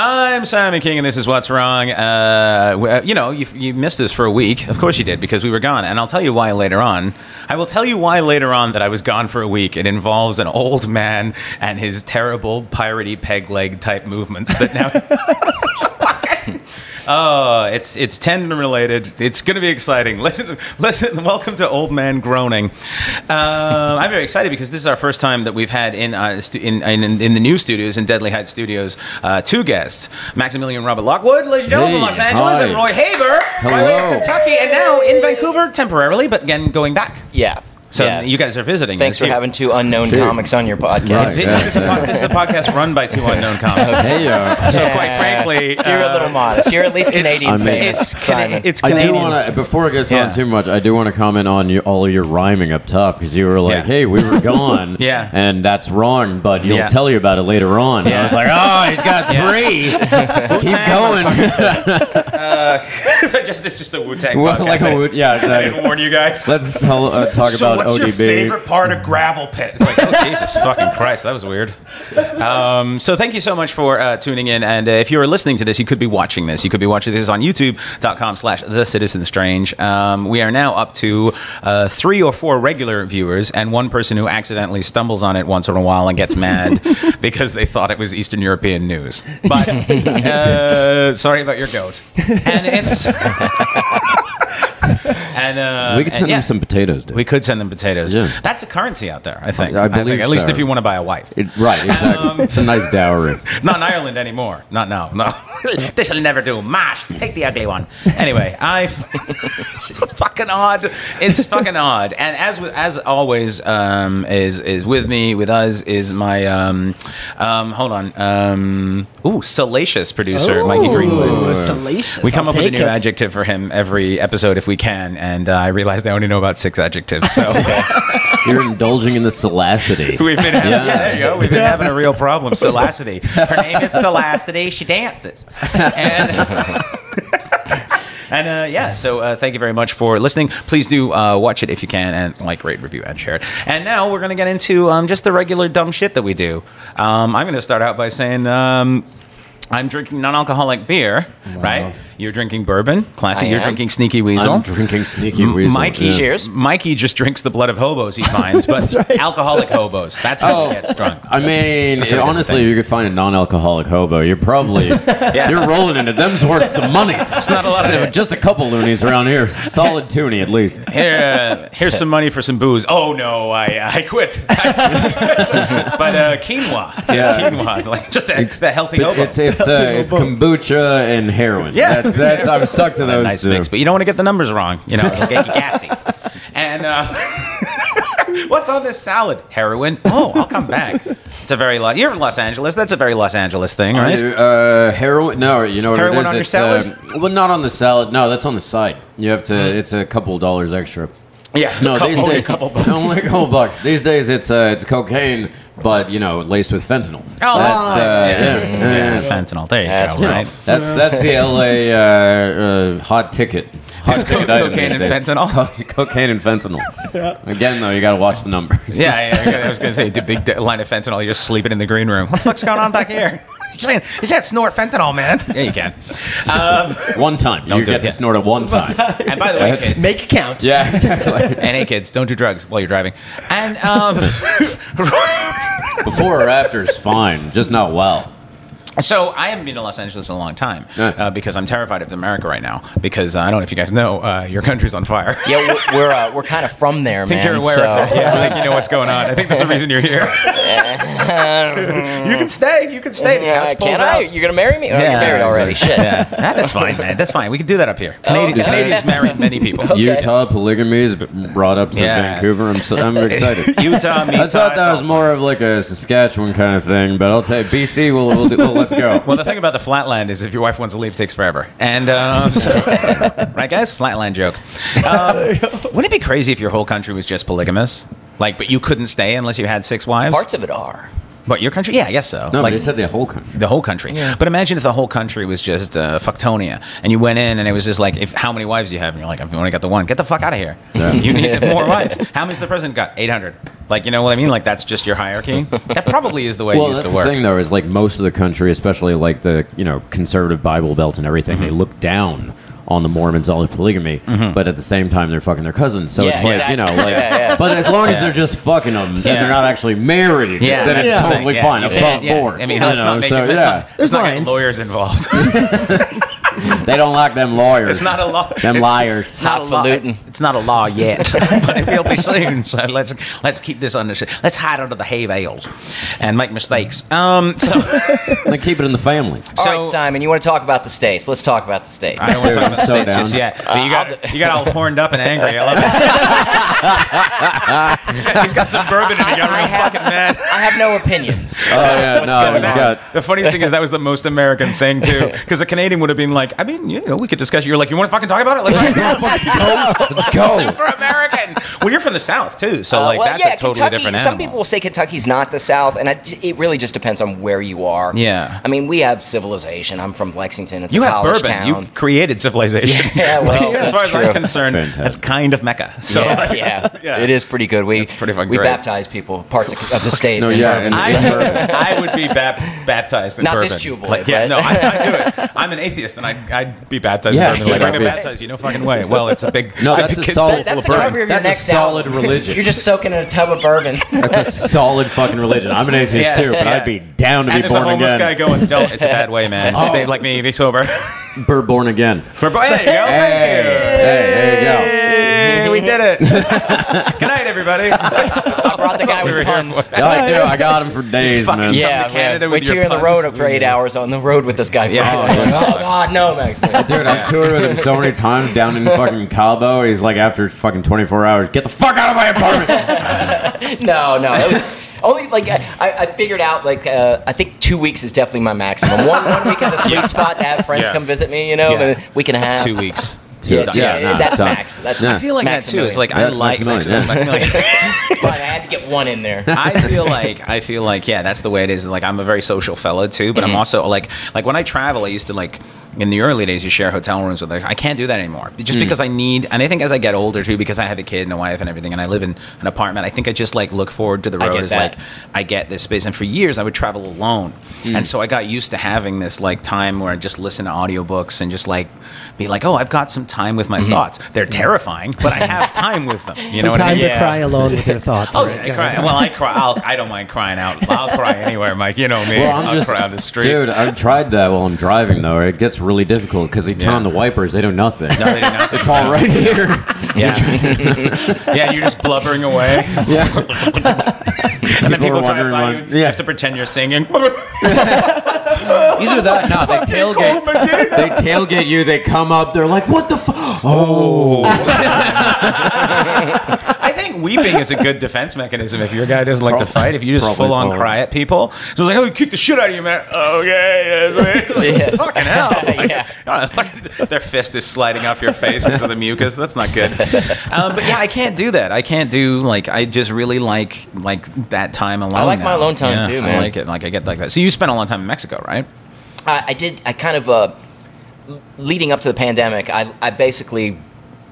I'm Simon King, and this is What's Wrong. Uh, uh, you know, you, you missed this for a week. Of course you did, because we were gone. And I'll tell you why later on. I will tell you why later on that I was gone for a week. It involves an old man and his terrible piratey peg leg type movements that now. Oh, it's it's tendon related. It's going to be exciting. Listen, listen. Welcome to Old Man Groaning. Uh, I'm very excited because this is our first time that we've had in uh, stu- in, in in the new studios in Deadly Heights Studios uh, two guests: Maximilian Robert Lockwood, ladies and gentlemen, from Los Angeles, hi. and Roy Haber, by way of Hello. Kentucky, and now in Vancouver temporarily, but again going back. Yeah. So yeah. you guys are visiting. Thanks for here. having two unknown Sure. comics on your podcast. Right. This, this is a, po- this is a podcast run by two unknown comics. Hey, uh, So quite frankly, You're a uh, little modest. You're at least it's- Canadian I mean- It's, Cana- Simon. it's I Canadian. do want to, before it gets Yeah. on too much, I do want to comment on you, all of your rhyming up top because you were like, Yeah. hey, we were gone. Yeah. And that's wrong, but he'll Yeah. tell you about it later on. And I was like, oh, he's got three. Keep going. just it's just a Wu Tang Well, podcast. like a I- Wu- yeah, I didn't warn you guys. Let's tell, uh, talk so about what's ODB. your favorite part of Gravel Pit? It's like, oh, Jesus fucking Christ, that was weird. Um, so thank you so much for uh, tuning in. And uh, if you're listening to this, you could be watching this. You could be watching this on youtube.com slash The Citizen Strange. Um, we are now up to uh, three or four regular viewers and one person who accidentally stumbles on it once in a while and gets mad because they thought it was Eastern European news. But uh, sorry about your goat. And it's... and uh, we could and send yeah. him some potatoes, dude. We could send them potatoes. Yeah. That's a currency out there, I think. I believe think, At least so. if you want to buy a wife. It- right, exactly. Um, it's a nice dowry. Not in Ireland anymore. Not now. No. this will never do. Mash, take the ugly one. Anyway, I. it's fucking odd. It's fucking odd. And as with, as always, um, is is with me, with us, is my um, um, hold on, um, ooh, salacious producer, Mikey Greenwood. Salacious. We come I'll up with a new it. adjective for him every episode if we can, and uh, I realized I only know about six adjectives. So You're indulging in the salacity. we've been having, yeah. Yeah. there you go. We've been having a real problem. Salacity. Her name is Salacity. She dances, and. And uh, yeah, so uh, thank you very much for listening. Please do uh, watch it if you can, and like, rate, review, and share it. And now we're going to get into um, just the regular dumb shit that we do. Um, I'm going to start out by saying um, I'm drinking non-alcoholic beer, right? You're drinking bourbon, classy. I You're am. drinking Sneaky Weasel. I'm drinking sneaky M- weasel. Mikey, yeah. Cheers. Mikey just drinks the blood of hobos he finds, but right. alcoholic hobos. That's how Oh. he gets drunk. I mean, That's what it is, I honestly, if you could find a non-alcoholic hobo, you're probably you're rolling in it. Them's worth some money. It's not a lot of So. Just a couple loonies around here, solid toonie at least. Here, uh, here's some money for some booze. Oh no, I I quit. but uh, quinoa, Yeah. quinoa like just a, the healthy But hobo. it's it's uh, it's kombucha and heroin. Yeah. that's, that's I'm stuck to those. nice two. mix, but you don't want to get the numbers wrong. You know, it'll get you gassy. And uh, what's on this salad? Heroin. Oh, I'll come back. It's a very Los. You're in Los Angeles. That's a very Los Angeles thing, right? Uh, heroin? No, you know what Heroin it is. on your it's, salad? Uh, well, not on the salad. No, that's on the side. You have to. It's a couple dollars extra. Yeah. No, couple, these only days, a couple bucks. only a couple bucks. These days, it's uh, it's cocaine, but you know, laced with fentanyl. Oh, that's nice. uh, yeah. yeah, Yeah, yeah. fentanyl. There you That's go. cool. Right. That's that's the LA uh, uh, hot ticket. Hot It's ticket co- cocaine and days. fentanyl? Co- cocaine and fentanyl. Again, though, you got to watch the numbers. Yeah, yeah, I was going to say, the big de- line of fentanyl, you're just sleeping in the green room. What the fuck's going on back here? You can't, you can't snort fentanyl, man. Yeah, you can. Um, One time, Don't you do get it, to yeah. snort it one time. and by the way, kids, Make it count. yeah, exactly. and hey, kids, don't do drugs while you're driving. And um, Before or after is fine, just not well. So I haven't been to Los Angeles in a long time uh, because I'm terrified of America right now. Because uh, I don't know if you guys know, uh, your country's on fire. Yeah, we're we're, uh, we're kind of from there, I think man. you're aware so. of it. Yeah, I think you know what's going on. I think there's a reason you're here. you can stay. You can stay. The couch pulls can I? out. You're gonna marry me? Oh, you're married already. Shit. Yeah, that is fine, man. That's fine. We can do that up here. Canadian, okay. Canadians marry many people. Utah polygamy is brought up to Yeah. Vancouver. I'm, so, I'm excited. Utah, me. I thought that was more of like a Saskatchewan kind of thing, but I'll tell you, BC, we'll, we'll, do- well, let's go. Well, the thing about the flatland is if your wife wants to leave, it takes forever. And, um, so, right, guys? Flatland joke. Um, wouldn't it be crazy if your whole country was just polygamous? Like, but you couldn't stay unless you had six wives? Parts of it are. What, your country? Yeah, I guess so. no, like, but they said the whole country. the whole country. Yeah. But imagine if the whole country was just uh, fucktonia, and you went in and it was just like, if how many wives do you have? And you're like, I've only got the one. Get the fuck out of here. Yeah. You need more wives. How many's the president got? 800. Like, you know what I mean? Like, that's just your hierarchy. that probably is the way it Well, used that's to the thing, though, is like most of the country, especially like the you know conservative Bible Belt and everything, they look down on the Mormons, all the polygamy, mm-hmm. but at the same time they're fucking their cousins. So Yeah, it's like you know, like, Yeah, yeah. but as long as Yeah. they're just fucking them and Yeah. they're not actually married, Yeah, then it's that's totally Yeah, fine, you above can't- yeah. board. I mean, you know, not so it. Let's yeah, not, There's not lawyers involved. they don't like them lawyers. it's not a law. them it's- liars. It's not a law. It's not a law yet, but it will be soon. So let's let's keep this under. Let's hide under the hay bales and make mistakes. Um. So they keep it in the family. All So- right, Simon, you want to talk about the states? Let's talk about the states. I don't want to talk about the states down. just yet. But you got you got all horned up and angry. I love it. He's got some bourbon and he got I real have- fucking mad. I have no opinions. Oh yeah, no, going you on. got The funniest thing is that was the most American thing too, because a Canadian would have been like, I mean, you know, we could discuss. You're like, you want to fucking talk about it? Like, let's go for American. Well, you're from the South too, so Uh, like well, that's yeah, a totally Kentucky, different animal. Some people will say Kentucky's not the South, and I, it really just depends on where you are. Yeah. I mean, we have civilization. I'm from Lexington. It's you a have college bourbon. town. You created civilization. Yeah, well, as that's far as true. I'm concerned, Fantastic. that's kind of Mecca. So yeah, yeah, Yeah. it is pretty good. We It's pretty fucking we great. baptize people parts of, of the state. No, yeah, bourbon. and I, I would be bap- baptized in Not bourbon. this Jew boy, Like, yeah, no, I, I do it. I'm an atheist, and I'd, I'd be baptized Yeah, in bourbon. Like, yeah, I'm gonna baptize you. No fucking way. Well, it's a big. No, it's that's big a kid- solid- That's the of cover of your. That's next a solid album. religion. You're just soaking in a tub of bourbon. That's a solid fucking religion. I'm an atheist Yeah, too, but yeah. I'd be down to And be there's a born homeless again. guy going, "Don't. It's a bad way, man. Oh. Stay like me. Be sober." Bird born again. For there you go. Hey, hey, there you go. Hey, we did it. Good night, everybody. I brought the guy with here puns. Yeah, I do. I got him for days, fucking- man. Yeah. Yeah, to Canada yeah. with Wait your you're on the road puns. for eight hours on the road with this guy. Yeah. Yeah. oh God, no, Max. Dude, I've toured with him so many times down in fucking Cabo. He's like, after fucking 24 hours, get the fuck out of my apartment. No, no, it was only like I, I figured out like uh, I think two weeks is definitely my maximum. One one week is a sweet spot to have friends Yeah. come visit me. You know, Yeah. and a week and a half. Two weeks. Yeah, Two- yeah, yeah, no, that's max. That's Yeah. I feel like that too. It's like I That's like Maximilian, Maximilian. yeah. Fine, I had to get one in there. I feel like I feel like yeah, that's the way it is. Like I'm a very social fellow too, but I'm mm-hmm. also like like when I travel, I used to like in the early days you share hotel rooms with. Like, I can't do that anymore just hmm. because I need. And I think as I get older too, because I have a kid and a wife and everything, and I live in an apartment. I think I just like look forward to the road get as that. like I get this space. And for years I would travel alone, hmm. and so I got used to having this like time where I just listen to audiobooks and just like be like, oh, I've got some time with my hmm. thoughts. They're terrifying, but I have time with them. You know Some what I time mean? to Yeah. cry alone with your thoughts. Oh, right, I cry. Well, I cry. I'll, I don't mind crying out. I'll cry anywhere, Mike. You know me. Well, I'm I'll just, cry on the street. dude. I've tried that while I'm driving though. It gets really difficult because they turn Yeah. on the wipers. They do nothing. No, they do nothing. It's all right here. Yeah. yeah, you're just blubbering away. Yeah. And then People people are drive wondering by you. You yeah. have to pretend you're singing. Either that, no. They tailgate. They tailgate you. They come up. They're like, "What the fuck?" Oh, I oh. Think weeping is a good defense mechanism if your guy doesn't like to fight. If you just Probably full on so. cry at people. So it's like, oh, kick the shit out of you, man. Okay. It's like, Yeah. Fucking hell. Like, Yeah. their fist is sliding off your face because of the mucus. That's not good. Um, but yeah, I can't do that. I can't do like I just really like like that time alone. I like my now. alone time, Yeah, too, I like it. Like I get like that. So you spent a long time in Mexico, right? I, I did. I kind of uh, leading up to the pandemic. I I basically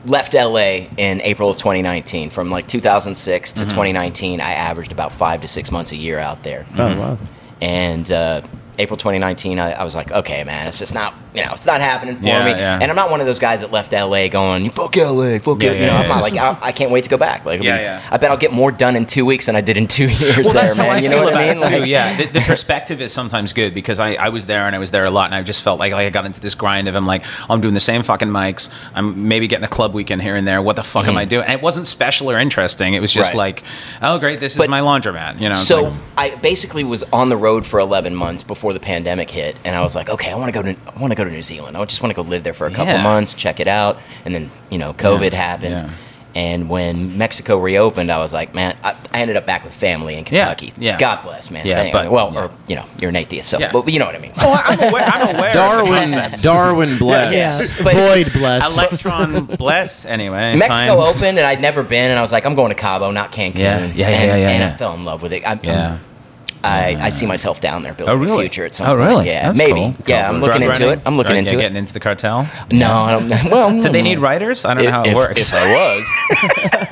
left LA in April of 2019. From like 2006 Mm-hmm. to 2019, I averaged about five to six months a year out there. Oh, wow. And uh, April 2019, I, I was like, okay, man, it's just not, you know, it's not happening for Yeah, me. yeah. And I'm not one of those guys that left LA going, fuck LA, fuck Yeah, it. yeah, you know, yeah, I'm not like, I, I can't wait to go back. Like, I, mean, yeah. I bet I'll get more done in two weeks than I did in two years Well, there, man. I you feel know what I mean? it too. Like- yeah, the, the perspective is sometimes good because I, I was there and I was there a lot, and I just felt like, like I got into this grind of I'm like I'm doing the same fucking mics. I'm maybe getting a club weekend here and there. What the fuck am I doing? And it wasn't special or interesting. It was just Mm-hmm. Right. like, oh great, this is my laundromat. You know. So like- I basically was on the road for 11 months before the pandemic hit, and I was like, okay, I want to go to I want to go to New Zealand. I just want to go live there for a couple Yeah. months, check it out, and then you know COVID happened. yeah. And when Mexico reopened, I was like, man, I, I ended up back with family in Kentucky. yeah. God bless, man. Yeah, Thank- but- well, yeah. or you know, you're an atheist, so Yeah. but you know what I mean. Oh, I'm aware. I'm aware. Darwin. Darwin bless. Yeah, But- void bless. Electron bless anyway. Mexico opened, and I'd never been, and I was like, I'm going to Cabo, not Cancun. Yeah, yeah, yeah, and, yeah, And yeah. I fell in love with it. I, Yeah. I, I see myself down there building Oh really? the future at some oh point. really? Yeah, That's maybe. cool. Yeah, I'm looking Drug into running? it. I'm looking Drug- into yeah, it. Getting into the cartel. No, I don't. Well, Do they need writers? I don't know how it if, works. If I was,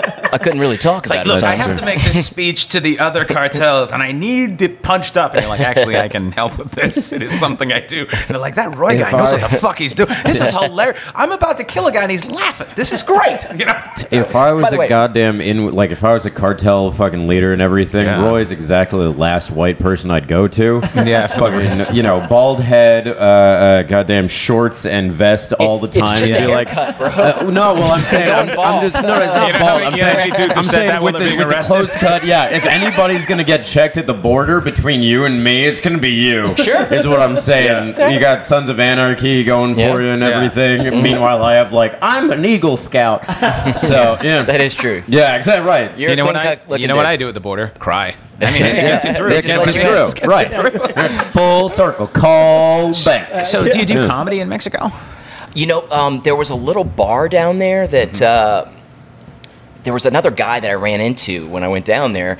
I couldn't really talk It's like, about look, it. I have to make this speech to the other cartels, and I need it punched up. And you're like, actually, I can help with this. It is something I do. And they're like, that Roy guy knows what the fuck he's doing. This is hilarious. I'm about to kill a guy, and he's laughing. This is great. You know? If I was By a way- goddamn in like if I was a cartel fucking leader and everything, Yeah. Roy's exactly the last white person I'd go to. Yeah, fucking you know, bald head, uh, uh, goddamn shorts and vest all the time. it's time. just a Be like, haircut, bro. uh, no, well, I'm saying I'm, I'm just no, it's not You know bald. I'm you saying, many dudes have I'm said saying that with, while the, they're with being the arrested? close cut. Yeah, if anybody's gonna get checked at the border between you and me, it's gonna be you. Sure. is what I'm saying. You got Sons of Anarchy going Yeah. for you and Yeah. everything. Meanwhile, I have like I'm an Eagle Scout. so yeah, that is true. yeah, exactly right. You're You know what I? You know what. I do at the border? Cry. I mean, it gets you through. It It gets gets you you through. through. Right. It's full circle. Call back. So, do you do comedy in Mexico? You know, um, there was a little bar down there that uh, there was another guy that I ran into when I went down there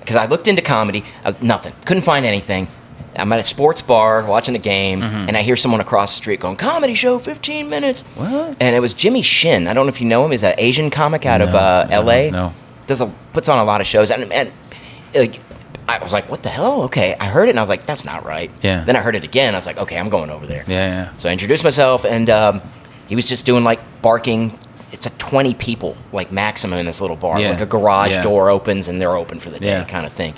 because I looked into comedy. Was, nothing. Couldn't find anything. I'm at a sports bar watching a game, and I hear someone across the street going, "Comedy show, 15 minutes." What? And it was Jimmy Shin. I don't know if you know him. He's an Asian comic out of No, uh, no, L.A. no. Does a puts on a lot of shows, and, and like, I was like, "What the hell?" Okay, I heard it, and I was like, "That's not right." Yeah. Then I heard it again. I was like, "Okay, I'm going over there." Yeah, yeah. So I introduced myself, and um, he was just doing like barking. It's a 20 people, like maximum in this little bar. Yeah. Like a garage Yeah. door opens and they're open for the day, Yeah. kind of thing.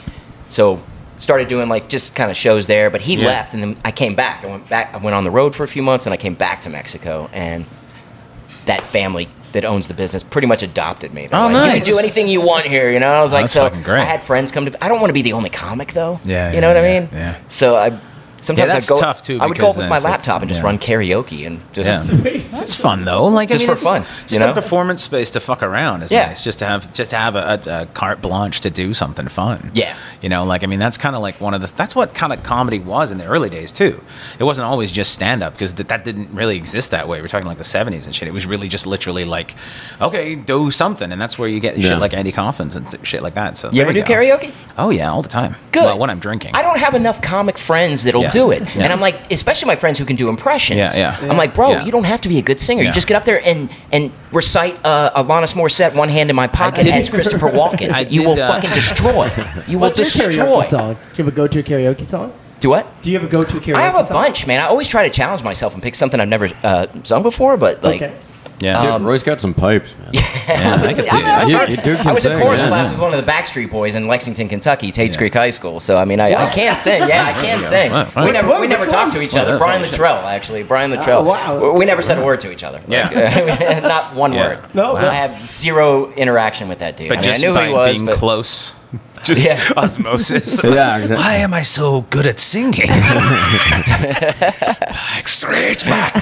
So started doing like just kind of shows there. But he left, and then I came back. I went back. I went on the road for a few months, and I came back to Mexico. And that family that owns the business pretty much adopted me. They're Oh, like, You can do anything you want here, you know. I was oh, like, That's so. I had friends come to. I don't want to be the only comic though. Yeah, you know what I mean. yeah. So I. Sometimes Yeah, that's I'd go. tough, too, I would go up with my it's like- laptop and just yeah. run karaoke and just Yeah. That's fun though. Like I Just mean, for fun, Just you a performance space to fuck around is Yeah. nice. Just to have just to have a, a, a carte blanche to do something fun. Yeah. You know, like I mean, that's kind of like one of the. That's what kind of comedy was in the early days too. It wasn't always just stand up because th- that didn't really exist that way. We're talking like the '70s and shit. It was really just literally like, okay, do something, and that's where you get Yeah. shit like Andy Kaufman's and th- shit like that. So You there ever do go. karaoke? Oh yeah, all the time. Good. Well, when I'm drinking. I don't have enough comic friends that'll Yeah. Do it. Yeah. And I'm like, especially my friends who can do impressions. Yeah, yeah. I'm like, bro, you don't have to be a good singer. You just get up there and and recite uh, Alanis Morissette, one hand in my pocket, as Christopher Walken. I you did, will uh, fucking destroy. You will What's your destroy. karaoke song? Do you have a go-to karaoke song? Do what? Do you have a go-to karaoke song? I have a song? bunch, man. I always try to challenge myself and pick something I've never uh, sung before, but like. Okay. Yeah. Dude, Um, Roy's got some pipes, man. yeah, I can see I'm not- it. You- I- you do I can was in chorus yeah. class with one of the Backstreet Boys in Lexington, Kentucky, Tates Yeah. Creek High School. So I mean, I, I can sing. Yeah, I can sing. Wow, wow. We never Which we never talked to each other. that's Brian nice. Littrell, actually, Brian Littrell. wow, We- we never said a word to each other. Yeah. Like, not one Yeah. word. No, I have zero interaction with that dude. But I, mean, I just knew by who he was, being but close, just Yeah. osmosis. Yeah, exactly. Why am I so good at singing? back, straight back.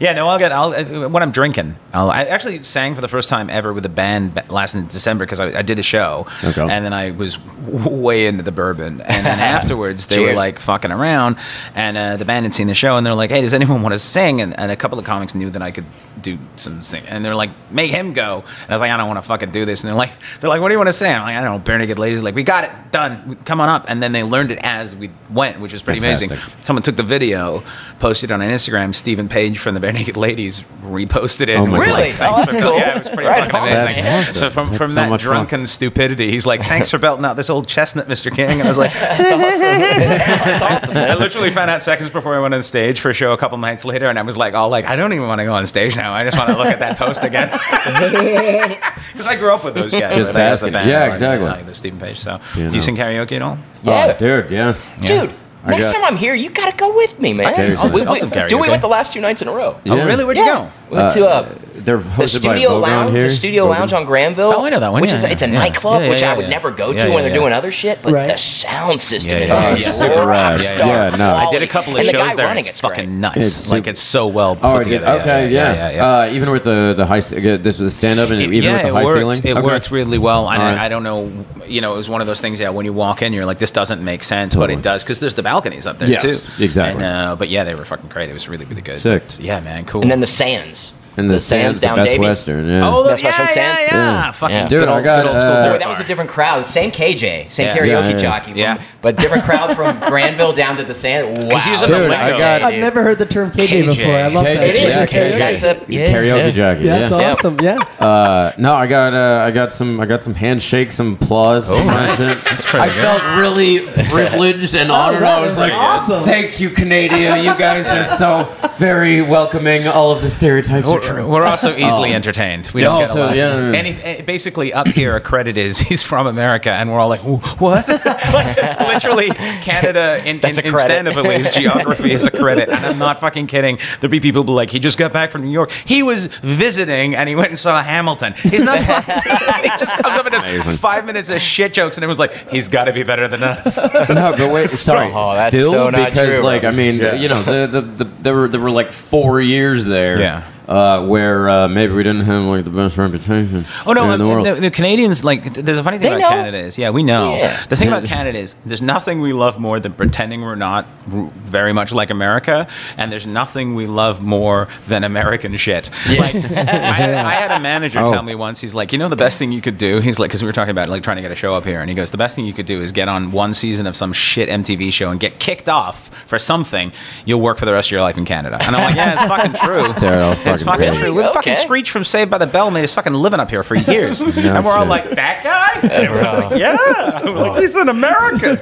yeah, no, I'll get. I'll uh, when I'm drinking. I'll, I actually sang for the first time ever with a band last in December because I, I did a show, Okay. and then I was way into the bourbon, and then afterwards they were like fucking around, and uh, the band had seen the show, and they're like, "Hey, does anyone want to sing?" And, and a couple of comics knew that I could do some sing, and they're like, "Make him go." And I was like, "I don't want to fucking do this," and they're like, "They're like, what do you want to sing?" I'm like, "I don't know." Barenaked Ladies, like, "We got it, done. Come on up." And then they learned it as we went, which was pretty amazing. Someone took the video, posted it on Instagram. Steven Page from the Barenaked Ladies reposted it. Oh and my was God. like, Really? "Thanks Oh, that's for cool. Yeah, it was pretty Right fucking amazing. Awesome. So from That's from so that much fun. drunken stupidity, he's like, "Thanks for belting out this old chestnut, Mr. King." And I was like, that's awesome. that's awesome. I literally found out seconds before I went on stage for a show a couple nights later, and I was like, all like, I don't even want to go on stage now. I just want to look at that post again. Because I grew up with those guys. Just right? I was the basking. Yeah, right? Exactly. Like the Steven Page. So, You do know. you sing karaoke at all? Yeah. Oh, dude, yeah. Dude, I next got- time I'm here, you gotta go with me, man. Seriously. Oh, we, I'll we, do we karaoke. went the last two nights in a row. Oh, Yeah. really? Where'd yeah. you go? We went to uh, They're the studio lounge, here. the studio Vogue. lounge on Granville. Oh, I know that one, Which yeah, is a, it's a yeah. nightclub, Yeah, which yeah, I would yeah. never go to Yeah, when yeah, they're doing other shit. But Right. the sound system Yeah, in yeah, there yeah, is yeah. Super rad. Yeah, no. I did a couple of And the shows guy there. running It's it's fucking great. nuts. It's like it's so well put Oh, together. Okay, yeah. yeah, yeah. Uh, even with the the high, this was stand up and even with the high ceiling. It works really well. And All right. I, I don't know, you know, it was one of those things. Yeah, when you walk in, you're like, this doesn't make sense, but it does because there's the balconies up there Yes, too. exactly. And, uh, but yeah, they were fucking great. It was really, really good. Sick. But, yeah, man, cool. And then the Sands. And the, The Sands, Sands the down Best Davie. Western. Yeah. Oh, That's yeah, Western yeah, Sands? yeah, Yeah. Fucking Yeah. good Dude, I old, got, good old school uh, dirt Wait, that was a different crowd. Same KJ, same Yeah. karaoke Yeah, yeah. jockey. From, Yeah. But different crowd from Granville down to the Sand. Wow. He's using Dude, lingo. I got, I've never heard the term KJ, KJ. before. I love KJ. that. It is. Yeah, okay. KJ. That's a yeah, Karaoke yeah. jockey. Yeah, Yeah. that's awesome. Yeah. Uh, no, I got uh, I got some I got some handshakes, some applause. Oh, That's pretty I felt really privileged and honored. I was like, awesome. "Thank you, Canada. You guys are so very welcoming. All of the stereotypes We're, true." we're also easily entertained. We don't Yeah, get a also, lot. yeah, yeah, yeah. And eh, basically, up here, a credit is he's from America, and we're all like, "What?" like, literally, Canada in, in, That's in credit. stand-up at least, geography is a credit, and I'm not fucking kidding. There'd be people who be like, "He just got back from New York. He was visiting, and he went and saw Hamilton. He's not. he just comes up and does Amazing. five minutes of shit jokes, and it was like, "He's got to be better than us." no, but wait, sorry. Oh, that's Still, so not because true, like bro. I mean, Yeah. you know, the, the, the there were there were like four years there, Yeah. Uh, where uh, maybe we didn't have like the best reputation. Oh no, in the uh, world. the, the Canadians like. There's a funny thing They about know. Canada is, yeah, we know. Yeah. The thing about Canada is, there's nothing we love more than pretending we're not very much like America, and there's nothing we love more than American shit. Like, I, had, I had a manager Oh. tell me once, he's like, you know, the best thing you could do. He's like, because we were talking about like trying to get a show up here, and he goes, the best thing you could do is get on one season of some shit MTV show and get kicked off for something. You'll work for the rest of your life in Canada. And I'm like, yeah, it's fucking true. Dude, I'll It's fucking fucking take it. true. With fucking Screech from Saved by the Bell made us fucking living up here for years. and we're all like, that guy? And everyone's like, yeah. We're like, he's an American.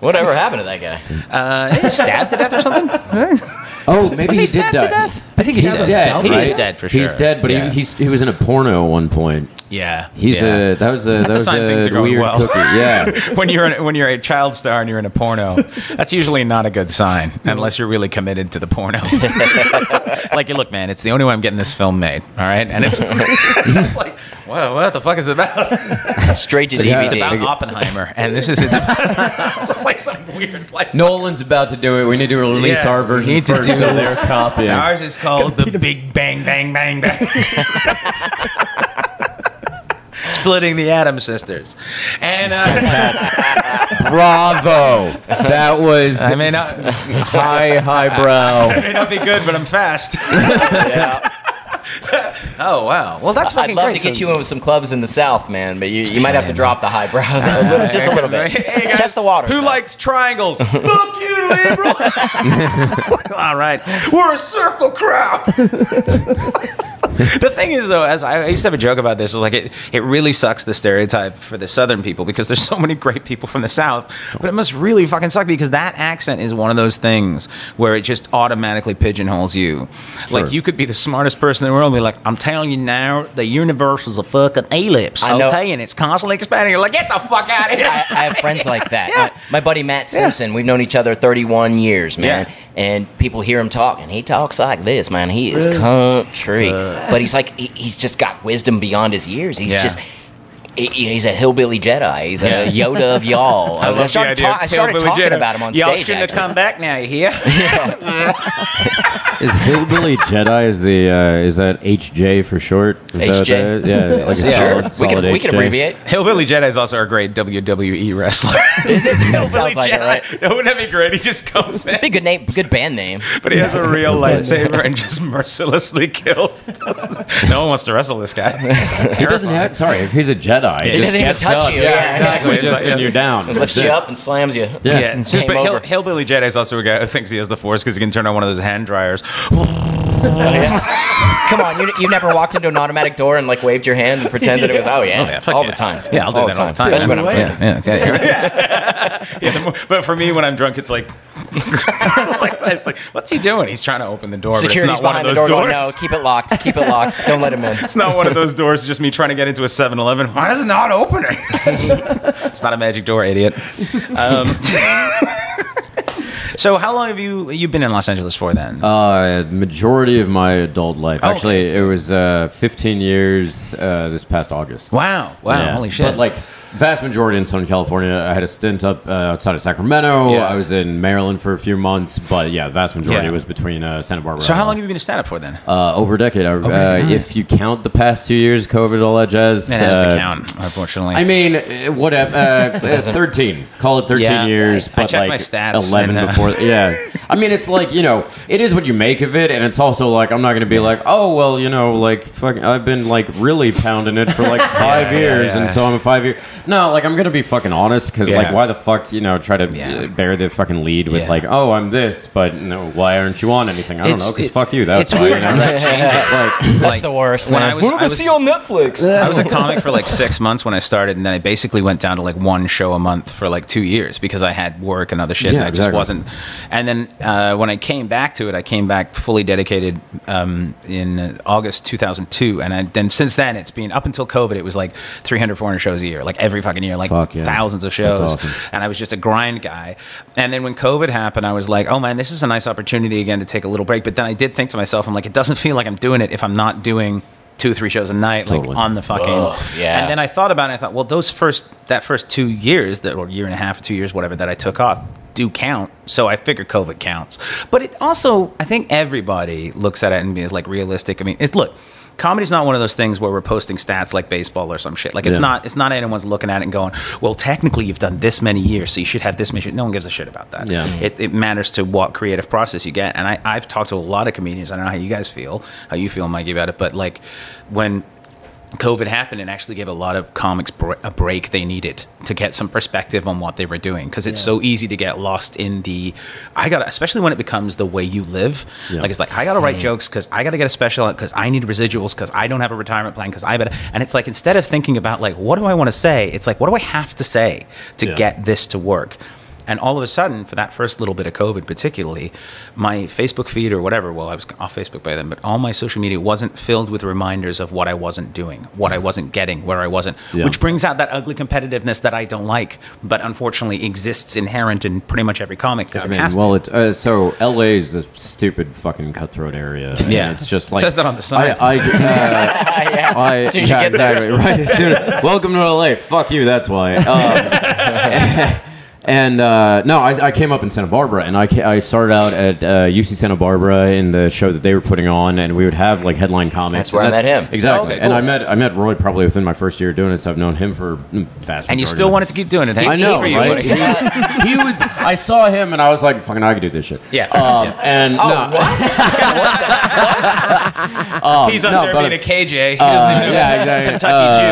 Whatever happened to that guy? Uh, he stabbed to death or something? Oh, maybe Was he, he did stabbed die. to death? I think he's Stabbed dead. himself, He right? is dead for sure. He's dead, but Yeah. he he's, he was in a porno at one point. Yeah. He's yeah. a that was a That's that a was sign a things are going weird well. cookie. Yeah. when you're in, when you're a child star and you're in a porno, that's usually not a good sign unless you're really committed to the porno. like, you look, man, it's the only way I'm getting this film made. All right, and it's, it's like, whoa, what the fuck is it about? Straight to So, yeah, It's about Oppenheimer, and this is it's about, this is like some weird like. Nolan's about to do it. We need to release Yeah, our version need to first do so it. they're copying. Ours is called the Big Bang Bang Bang Bang. Splitting the Atom Sisters, and uh, Bravo. That was I may not, high highbrow. may not be good, but I'm fast. Yeah. Oh wow! Well, that's fucking I'd love great. to get So- you in with some clubs in the South, man, but you, you might have to drop the highbrow a little, just a little bit. Hey, guys, Test the water. Who likes triangles? Fuck you, liberal. All right, we're a circle crowd. the thing is, though, as I, I used to have a joke about this, is like it, it really sucks the stereotype for the Southern people because there's so many great people from the South, but it must really fucking suck because that accent is one of those things where it just automatically pigeonholes you. Like you could be the smartest person in the world, and be like, I'm telling you now, the universe is a fucking ellipse, I know. okay, and it's constantly expanding. You're like, get the fuck out of here. I, I have friends like that. Yeah. My, my buddy Matt Simpson, we've known each other 31 years, man. Yeah. And people hear him talk, and he talks like this, man. He is country, uh, but he's like he, he's just got wisdom beyond his years. He's Yeah. just. He- He's a hillbilly Jedi. He's a Yoda of y'all. I love started, the idea ta- of I started Hillbilly talking Jedi. about him on Y'all stage. shouldn't actually. have come back now, you hear? Is hillbilly Jedi is the uh, is that HJ for short? Is that what HJ? that is? Yeah, like Yeah, solid, we solid can we can abbreviate. Hillbilly Jedi is also a great WWE wrestler. Is it? Hillbilly Sounds like it, Jedi. right? Wouldn't that be great? He just comes in, Be a good name, good band name. but he has a real lightsaber and just mercilessly kills. no one wants to wrestle this guy. He doesn't terrifying. have. Sorry, if he's a Jedi, He just doesn't even touch done. you. Yeah, Yeah, exactly. exactly. Just and you're down. Lifts you up and slams you. Yeah. Yeah, it's just- but Hill, over. Hillbilly Jedi is also a guy who thinks he has the Force because he can turn on one of those hand dryers. Come on, you, you've never walked into an automatic door and like waved your hand and pretended it was oh yeah, Oh, yeah, fuck all yeah. the time. Yeah, I'll do that all the time. Especially when. I'm yeah, yeah, okay. yeah, the more, but for me, when I'm drunk, it's like, it's like, it's like, what's he doing? He's trying to open the door, Security's but it's not one of behind the those door. doors. Going, no, keep it locked. Keep it locked. Don't let him in. It's not one of those doors. It's just me trying to get into a 7-Eleven. Why is it not opening? it's not a magic door, idiot. Um, so, how long have you you been in Los Angeles for then? Uh, majority of my adult life. Oh, Actually, okay, it was uh, 15 years uh, this past August. wow! Wow! Yeah. Holy shit! But like vast majority in Southern California. I had a stint up uh, outside of Sacramento. Yeah. I was in Maryland for a few months, but yeah, vast majority Yeah. was between uh, Santa Barbara. so, how long have you been a stand-up for then? Uh, over a decade. Uh. If you count the past two years, COVID, all that jazz. It has uh, to count, unfortunately. I mean, uh, whatever. Uh, uh, thirteen. Call it thirteen Yeah. years, I but checked like my stats eleven and, uh, before yeah. I mean, it's like you know, it is what you make of it, and it's also like I'm not going to be like, oh well, you know, like fucking, I've been like really pounding it for like five years, and so I'm a five year. No, like I'm going to be fucking honest because like Yeah. why the fuck you know try to Yeah. uh, bear the fucking lead with Yeah. like oh I'm this, but no, why aren't you on anything? I don't It's- know because it- fuck you. That's it's why. weird you know? how that changes. That's Like, the worst. when man. I was- What I I was- see on Netflix? I was a comic for like six months when I started, and then I basically went down to like one show a month for like two years because I had work and other shit, Yeah, and I just exactly. wasn't. And then uh, when I came back to it, I came back fully dedicated um, in uh, August 2002, and I, then since then it's been up until COVID, it was like 300, 400 shows a year, like every fucking year, like Fuck, yeah. thousands of shows. awesome. And I was just a grind guy. And then when COVID happened, I was like, oh man, this is a nice opportunity again to take a little break. But then I did think to myself, I'm like, it doesn't feel like I'm doing it if I'm not doing two, three shows a night, Totally. like on the fucking. Ugh, yeah. And then I thought about it. I thought, well, those first that first two years, that or year and a half, two years, whatever that I took off, do count. So I figured COVID counts. But it also, I think everybody looks at it and is like realistic. I mean, it's look. Comedy's not one of those things where we're posting stats like baseball or some shit. Like it's Yeah. not. It's not anyone's looking at it and going, "Well, technically you've done this many years, so you should have this many." No one gives a shit about that. Yeah. It, it matters to what creative process you get. And I, I've talked to a lot of comedians. I don't know how you guys feel, how you feel, Mikey, about it. But like when COVID happened and actually gave a lot of comics br- a break they needed to get some perspective on what they were doing because it's so easy to get lost in the I got to especially when it becomes the way you live Yeah. like it's like I got to write mm-hmm. jokes cuz I got to get a special cuz I need residuals cuz I don't have a retirement plan cuz I better and it's like instead of thinking about like what do I want to say it's like what do I have to say to Yeah. get this to work and all of a sudden, for that first little bit of COVID, particularly, my Facebook feed or whatever, well, I was off Facebook by then, but all my social media wasn't filled with reminders of what I wasn't doing, what I wasn't getting, where I wasn't, Yeah. which brings out that ugly competitiveness that I don't like, but unfortunately exists inherent in pretty much every comic because I it mean, has well, to. it, uh, so LA is a stupid fucking cutthroat area. Yeah. it's just It like says that on the sign. I, I, uh, yeah. I, Soon as you yeah, exactly. Right. Soon, welcome to LA. Fuck you. That's why. Um, and uh, no, I, I came up in Santa Barbara, and I, I started out at uh, UC Santa Barbara in the show that they were putting on, and we would have like headline comics. That's where I And met him. Exactly. Okay, And I met I met Roy probably within my first year doing it, so I've known him for mm, vast. and you still wanted to keep doing it. Hey, I know, good for you, right? He, he was. I saw him, and I was like, "Fucking, I could do this shit." Yeah. Um, Yeah. And Oh, no, He's no, under there but- being a KJ. He Uh, doesn't even know yeah, exactly. Kentucky Jew.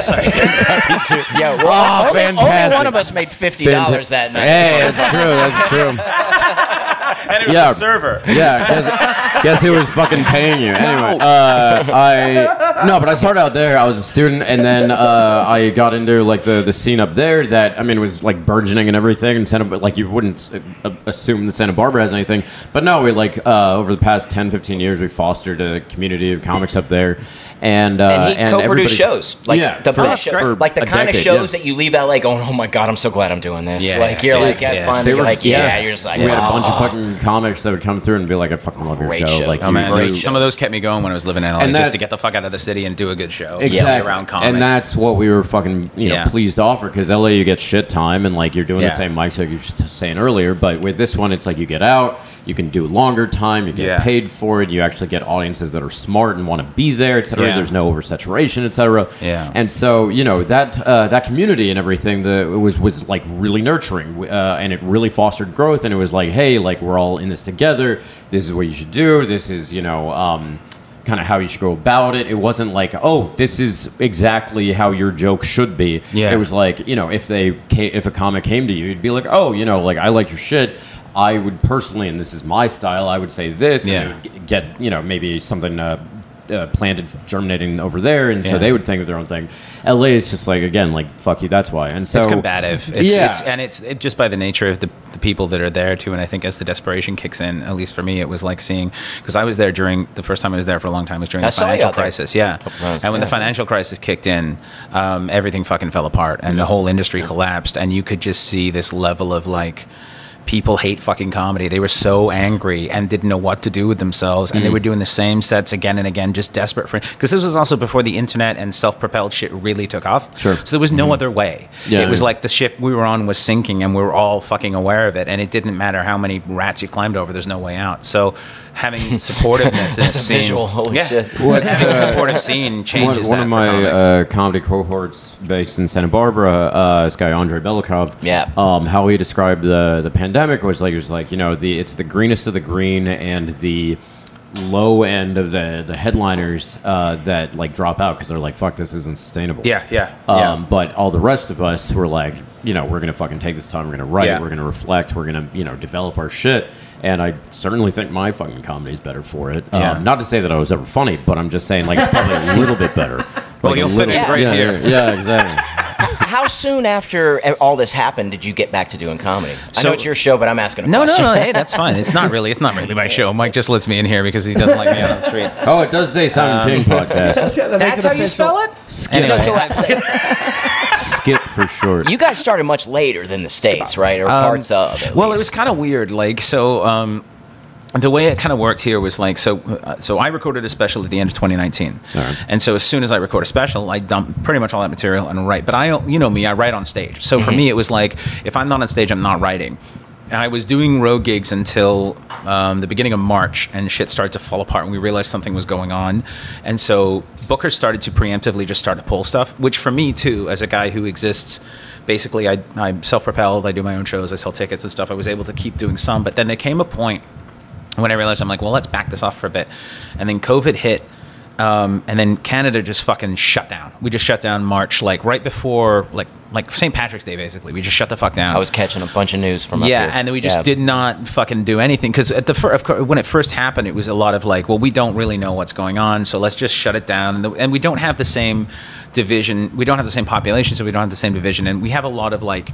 Sorry, Kentucky Jew. Yeah, well, Oh, only, only one of us made fifty dollars that night. Hey, that's true. That's true. And it was Yeah. a server. Yeah, guess, guess who was fucking paying you? Anyway, uh, I no, but I started out there. I was a student, and then uh, I got into like the the scene up there. That I mean, it was like burgeoning and everything. And Santa, like you wouldn't uh, assume that Santa Barbara has anything, but no, we like uh, over the past 10, 15 years, we fostered a community of comics up there. And, uh, and he everybody- co-produced shows like Yeah, the for- best show, for like the a kind of shows yeah. that you leave LA going, oh my god, I'm so glad I'm doing this. Yeah, like you're like, yeah. yeah, finally, They you're were- like, yeah, yeah. you're just like, we had a bunch of oh. fucking comics that would come through and be like, "I fucking love your Great show." Like, Oh man, really- those- some of those kept me going when I was living in LA, And just to get the fuck out of the city and do a good show. exactly around comics. and that's what we were fucking you know pleased to offer because LA you get shit time and like you're doing the same mics like you were saying earlier. But with this one, it's like you get out, you can do longer time, you get Yeah. paid for it, you actually get audiences that are smart and want to be there, etc. Yeah. There's no oversaturation, etc. Yeah. and so you know that uh, that community and everything the it was was like really nurturing uh, and it really fostered growth and it was like hey like we're all in this together this is what you should do this is you know um, kind of how you should go about it it wasn't like oh this is exactly how your joke should be Yeah. it was like you know if they ca- if a comic came to you you'd be like oh you know like i like your shit i would personally and this is my style i would say this Yeah. and would get you know maybe something uh, uh, planted germinating over there and so Yeah. they would think of their own thing la is just like again like fuck you that's why and so it's combative. It's, yeah it's, and it's it, just by the nature of the, the people that are there too. And I think as the desperation kicks in, at least for me, it was like seeing because I was there during the first time I was there for a long time was during I the saw you financial out there. crisis. Yeah, months, and when the yeah. financial crisis kicked in, um, everything fucking fell apart, and the whole industry collapsed, and you could just see this level of like. People hate fucking comedy. They were so angry and didn't know what to do with themselves, Mm. and they were doing the same sets again and again, just desperate for. Because this was also before the internet and self-propelled shit really took off. Sure. So there was no other way. Yeah, it was yeah. like the ship we were on was sinking, and we were all fucking aware of it, and it didn't matter how many rats you climbed over. There's no way out. So having supportiveness in a scene, visual, holy yeah, shit. What's, having a uh, supportive scene one, changes one that of for my uh, comedy cohorts based in Santa Barbara, uh, this guy Andre Belikov. Yeah. Um, how he described the the pandemic pandemic was like it was like you know the it's the greenest of the green and the low end of the the headliners uh, that like drop out because they're like fuck this isn't sustainable. Yeah, yeah, Um, yeah. But all the rest of us were like, you know, we're gonna fucking take this time. We're gonna write. Yeah. We're gonna reflect. We're gonna you know develop our shit. And I certainly think my fucking comedy is better for it. Yeah. Um, not to say that I was ever funny, but I'm just saying like it's probably a little bit better. Well, Like, a you'll fit little- in great yeah, here. Yeah, yeah, exactly. How soon after all this happened did you get back to doing comedy? I know it's your show, but I'm asking a No, no, question. no. Hey, that's fine. It's not really. It's not really my show. Mike just lets me in here because he doesn't like me on the street. Oh, it does say Simon King podcast. That's, that makes That's it how you spell it? Anyway. So, uh, Skip for short. you guys started much later than the states, right? Or Um, parts of. at Well, it was kind of weird. Like, so um, the way it kind of worked here was like, so uh, so I recorded a special at the end of 2019, All right. and so as soon as I record a special, I dump pretty much all that material and write. But I, you know me, I write on stage. So Mm-hmm. for me, it was like if I'm not on stage, I'm not writing. And I was doing road gigs until um, the beginning of March, and shit started to fall apart, and we realized something was going on. And so bookers started to preemptively just start to pull stuff, which for me too, as a guy who exists, basically I, I'm self-propelled. I do my own shows. I sell tickets and stuff. I was able to keep doing some, but then there came a point when I realized I'm like, well, let's back this off for a bit. And then COVID hit, um, and then Canada just fucking shut down. We just shut down March, like right before, like like St. Patrick's Day, basically. We just shut the fuck down. I was catching a bunch of news from up yeah, and then we just Yeah. did not fucking do anything because at the fir- of course, when it first happened, it was a lot of like, well, we don't really know what's going on, so let's just shut it down. And, the, and we don't have the same division. We don't have the same population, so we don't have the same division, and we have a lot of like.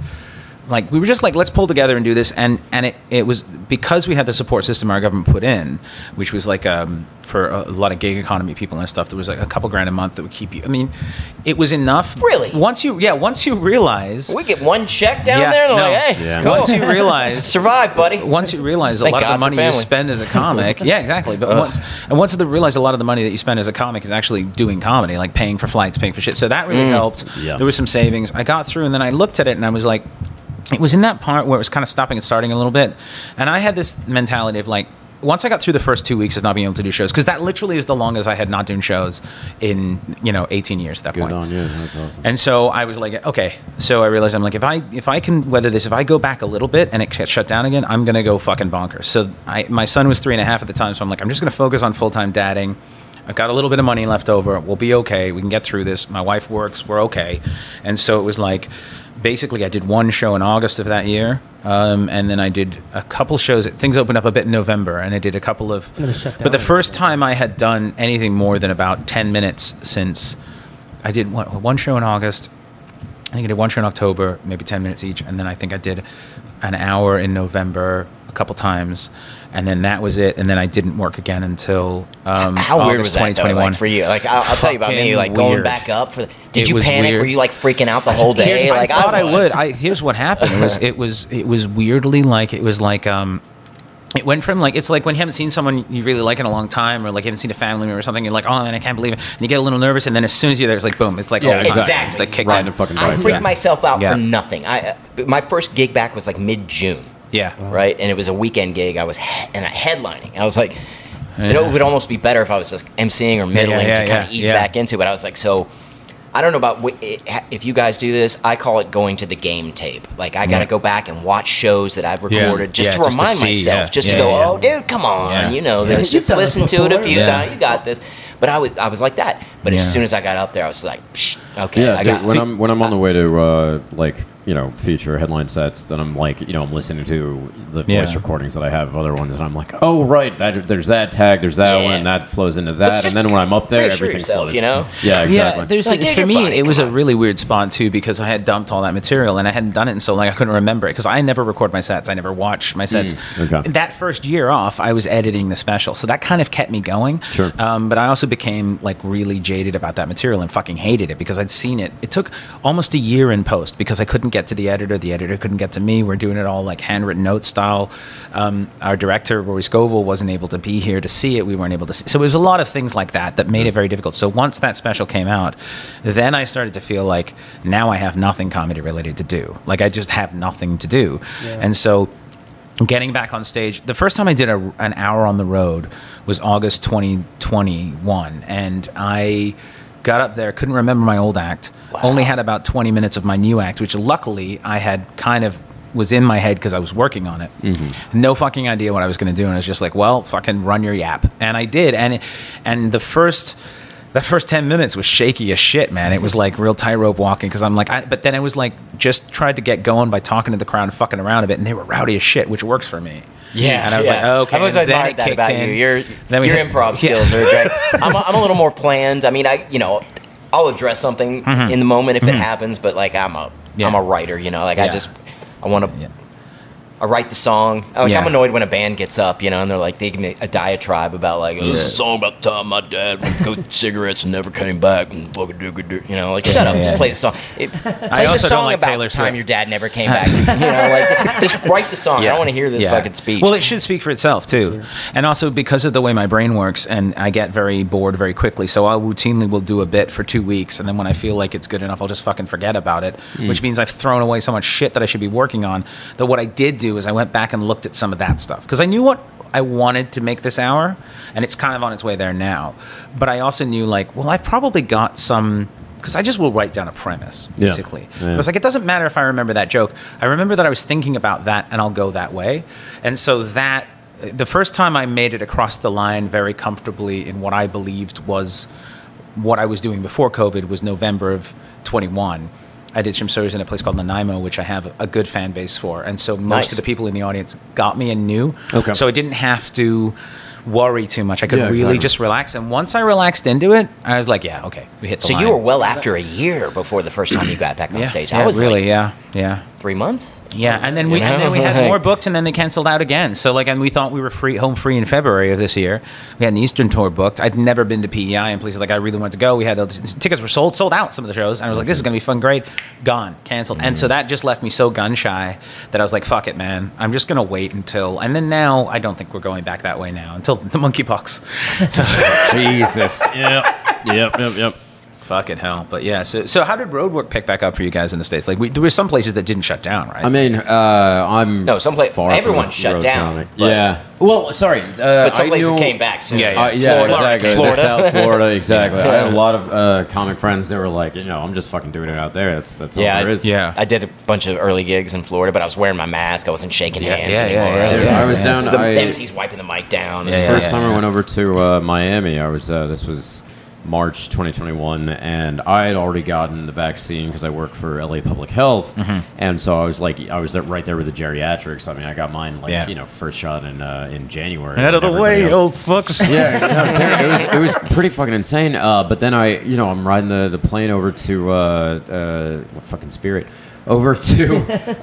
Like we were just like let's pull together and do this and and it, it was because we had the support system our government put in which was like um, for a lot of gig economy people and stuff there was like a couple grand a month that would keep you I mean it was enough Really? once you yeah once you realize We get one check down Yeah, there, and no. like, hey, Yeah. cool. once you realize survive, buddy. once you realize a lot God of the for money you spend as a comic, yeah, exactly. But once and once they realize a lot of the money that you spend as a comic is actually doing comedy, like paying for flights, paying for shit. So that really helped. Yeah. There was some savings. I got through, and then I looked at it, and I was like, it was in that part where it was kind of stopping and starting a little bit, and I had this mentality of like. Once I got through the first two weeks of not being able to do shows, because that literally is the longest I had not doing shows in you know 18 years at that Good point. on you. That's awesome. And so I was like, okay. So I realized I'm like, if I if I can weather this, if I go back a little bit and it gets shut down again, I'm gonna go fucking bonkers. So I, my son was three and a half at the time, so I'm like, I'm just gonna focus on full time dadding. I've got a little bit of money left over. We'll be okay. We can get through this. My wife works. We're okay. And so it was like, basically, I did one show in August of that year, um, and then I did a couple shows. Things opened up a bit in November, and I did a couple of. then it shut But the first time I had done anything more than about ten minutes since I did one, one show in August. I think I did one show in October, maybe 10 minutes each. And then I think I did an hour in November a couple times. And then that was it. And then I didn't work again until um, How August weird was that though, 2021. like, for you? Like I'll, I'll tell you about me. Fucking Like going back up for. The, did It you panic? weird. Were you like freaking out the whole day? Here's- like I thought I, was. would. I, here's what happened. It was it was it was weirdly like it was like um it went from like it's like when you haven't seen someone you really like in a long time or like you haven't seen a family member or something you're like oh man I can't believe it and you get a little nervous and then as soon as you're there it's like boom it's like Yeah, all the time. exactly. it's like kicked Riding in. fucking I bike. freaked yeah. myself out Yeah. for nothing. I uh, my first gig back was like mid June. Yeah right? And it was a weekend gig. I was he- and I headlining. I was like, you know, it would almost be better if I was just emceeing or middling yeah, to kind yeah, of ease yeah. back into. it. But I was like, so I don't know about wh- it- if you guys do this. I call it going to the game tape. Like I got to go back and watch shows that I've Yeah, recorded just yeah, to just to remind see, myself, yeah, just to go, yeah. oh, dude, come on, Yeah. you know Yeah. this. Just listen to it a few Yeah. times. You got this. But I was I was like that. But as soon as I got up there, I was like, Psh, okay, Yeah, I dude, got when I'm when I'm on the way to uh, like you know future headline sets, then I'm like you know I'm listening to the Yeah. voice recordings that I have of other ones, and I'm like, oh right, that, there's that tag, there's that Yeah. one, and that flows into that, and then when I'm up there, everything yourself, flows. you know? Yeah, exactly. Yeah, there's Like, like, for me, funny, it was come a really weird spot too because I had dumped all that material and I hadn't done it in so long I couldn't remember it because I never record my sets. I never watch my sets. Mm, okay. That first year off, I was editing the special, so that kind of kept me going. Sure. Um, but I also became like really jaded about that material and fucking hated it because I'd seen it. It took almost a year in post because I couldn't get to the editor. The editor couldn't get to me. We're doing it all like handwritten note style. Um, our director Rory Scovel wasn't able to be here to see it. We weren't able to see. So it was a lot of things like that that made it very difficult. So once that special came out, then I started to feel like now I have nothing comedy related to do. Like I just have nothing to do, and so getting back on stage the first time i did a, an hour on the road was august 2021 and i got up there couldn't remember my old act only had about 20 minutes of my new act which luckily i had kind of was in my head because I was working on it. Mm-hmm. No fucking idea what I was going to do, and I was just like, "Well, fucking run your yap," and I did. And and the first that first 10 minutes was shaky as shit, man. It was like real tightrope walking because I'm like, I, but then it was like just tried to get going by talking to the crowd and fucking around a bit, and they were rowdy as shit, which works for me. Yeah, and I was yeah. like, oh, okay. I've always and admired that about in. you. Your Then your hit- improv Yeah. skills are great. I'm a, I'm a little more planned. I mean, I you know, I'll address something in the moment if it happens, but like I'm a Mm-hmm. Yeah. am a writer. You know, like I just I want to. Yeah. I write the song. Like Yeah. I'm annoyed when a band gets up, you know, and they're like they give me a diatribe about like oh, this is a song about the time my dad went to go cigarettes and never came back and fucking do do you know, like shut up, yeah. just play the song. It, play also the don't like about Taylor the time your dad never came back. you know, like just write the song. I don't want to hear this Yeah. fucking speech. Well, it should speak for itself too, and also because of the way my brain works, and I get very bored very quickly. So I routinely will do a bit for two weeks, and then when I feel like it's good enough, I'll just fucking forget about it. Hmm. Which means I've thrown away so much shit that I should be working on. That what I did do is I went back and looked at some of that stuff because I knew what. I wanted to make this hour, and it's kind of on its way there now. But I also knew, like, well, I've probably got some because I just will write down a premise, Yeah. basically. Yeah. I was like, it doesn't matter if I remember that joke. I remember that I was thinking about that, and I'll go that way. And so that the first time I made it across the line very comfortably in what I believed was what I was doing before COVID was November of 21. I did some shows in a place called Nanaimo, which I have a good fan base for, and so most Nice. of the people in the audience got me and knew. Okay. So I didn't have to worry too much. I could Yeah, really exactly. just relax. And once I relaxed into it, I was like, yeah, okay, we hit the So line. you were well after a year before the first time you got back on yeah, stage. yeah, I was really, like yeah, yeah. Three months. Yeah, and then we You and then we had more booked, and then they canceled out again. So like, and we thought we were free home free in February of this year. We had an Eastern tour booked. I'd never been to PEI and places like I really wanted to go. We had those tickets were sold, sold out some of the shows, and I was like, this is gonna be fun, great. Gone, canceled, and so that just left me so gun shy that I was like, fuck it, man. I'm just gonna wait until. And then now I don't think we're going back that way now until the monkeypox. So Jesus. Yep. Yep. Yep. Yep. Fucking hell. But yeah, so so how did road work pick back up for you guys in the states? Like we, there were some places that didn't shut down, right? I mean, uh, I'm No, some pla- far from everyone a shut road down, comic. but- Yeah. Well, sorry. Uh, But some I places knew- came back soon. Yeah, yeah. Uh, yeah, Florida. exactly. Florida. South Florida, exactly. I had a lot of uh, comic friends that were like, you know, I'm just fucking doing it out there. That's that's all Yeah, there I- is. Yeah. I did a bunch of early gigs in Florida, but I was wearing my mask. I wasn't shaking Yeah, hands yeah, yeah, anymore. yeah, I was- Dude, I was down. The, I, the MC's wiping the mic down. Yeah, yeah, first yeah, time I went over to uh, Miami, I was uh, this was March 2021, and I had already gotten the vaccine because I work for LA Public Health, Mm-hmm. and so I was like, I was right there with the geriatrics. I mean, I got mine like Yeah. you know first shot in uh, in January. Out of the way, else- old fucks. yeah, no, it, was, it, was, pretty fucking insane. Uh, but then I, you know, I'm riding the, the plane over to uh, uh, fucking Spirit, over to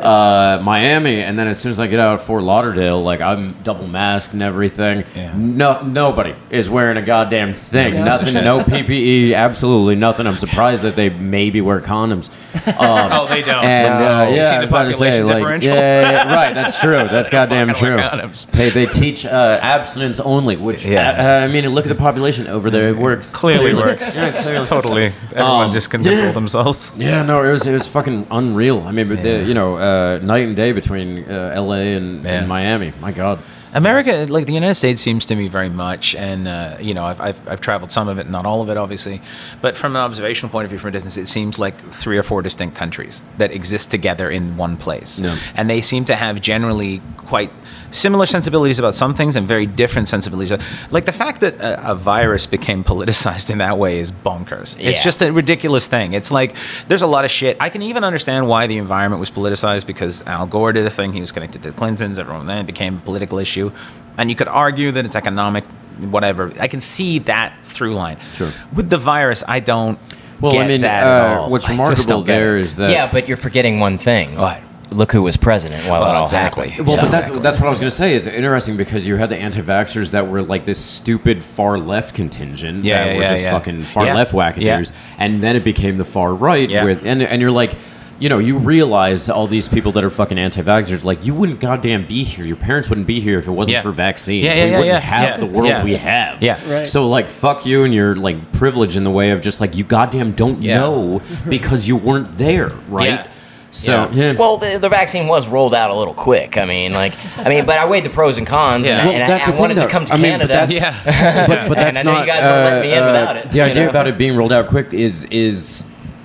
uh, Miami, and then as soon as I get out of Fort Lauderdale, like I'm double masked and everything. Yeah. No, nobody is wearing a goddamn thing. Yeah, nothing, no PPE, absolutely nothing. I'm surprised that they maybe wear condoms. Um, Oh, they don't. and No. uh, You yeah, see the was about to say, population like, differential? Yeah, yeah, yeah, right. That's true. That's goddamn true. wear condoms. They they teach uh, abstinence only, which Yeah. uh, I mean, look at the population over there. It works Clearly works. Yeah, clearly. totally. Everyone Um, just can control themselves. Yeah, no, it was it was fucking unreal. I mean, but Yeah. you know, uh, night and day between uh, L.A. and, and Miami. My God. America, like the United States, seems to me very much, and uh, you know, I've, I've, I've traveled some of it, not all of it, obviously, but from an observational point of view, from a distance, it seems like three or four distinct countries that exist together in one place, Yeah. and they seem to have generally quite similar sensibilities about some things and very different sensibilities. Like the fact that a, a virus became politicized in that way is bonkers. It's just a ridiculous thing. It's like there's a lot of shit. I can even understand why the environment was politicized because Al Gore did a thing. He was connected to the Clintons. Everyone then it became a political issue, and you could argue that it's economic, whatever. I can see that through line. Sure. With the virus, I don't. Well, get I mean, that at uh, all. what's I remarkable don't get there it. is that yeah, but you're forgetting one thing. What? Look who was president while Well, it all exactly. happened. Well, So- but that's that's what I was going to say. It's interesting because you had the anti-vaxxers that were like this stupid far left contingent Yeah, that yeah, were yeah, just yeah. fucking far Yeah. left wackadoos, and then it became the far right Yeah. with and and you're like. You know, you realize all these people that are fucking anti-vaxxers, like you wouldn't goddamn be here. Your parents wouldn't be here if it wasn't Yeah. for vaccines. Yeah, yeah, we yeah, wouldn't yeah. have Yeah. the world Yeah. we have. Yeah. Right. So like, fuck you and your like privilege in the way of just like you goddamn don't Yeah. know because you weren't there, right? Yeah. So Yeah. yeah. Well, the, the vaccine was rolled out a little quick. I mean, like, I mean, but I weighed the pros and cons, Yeah. and, I- and that's I, the wanted thing, to come to. I mean, but Canada. that's- Yeah. but, but that's And I know not you guys won't let me in uh, without it, The idea know? about it being rolled out quick is is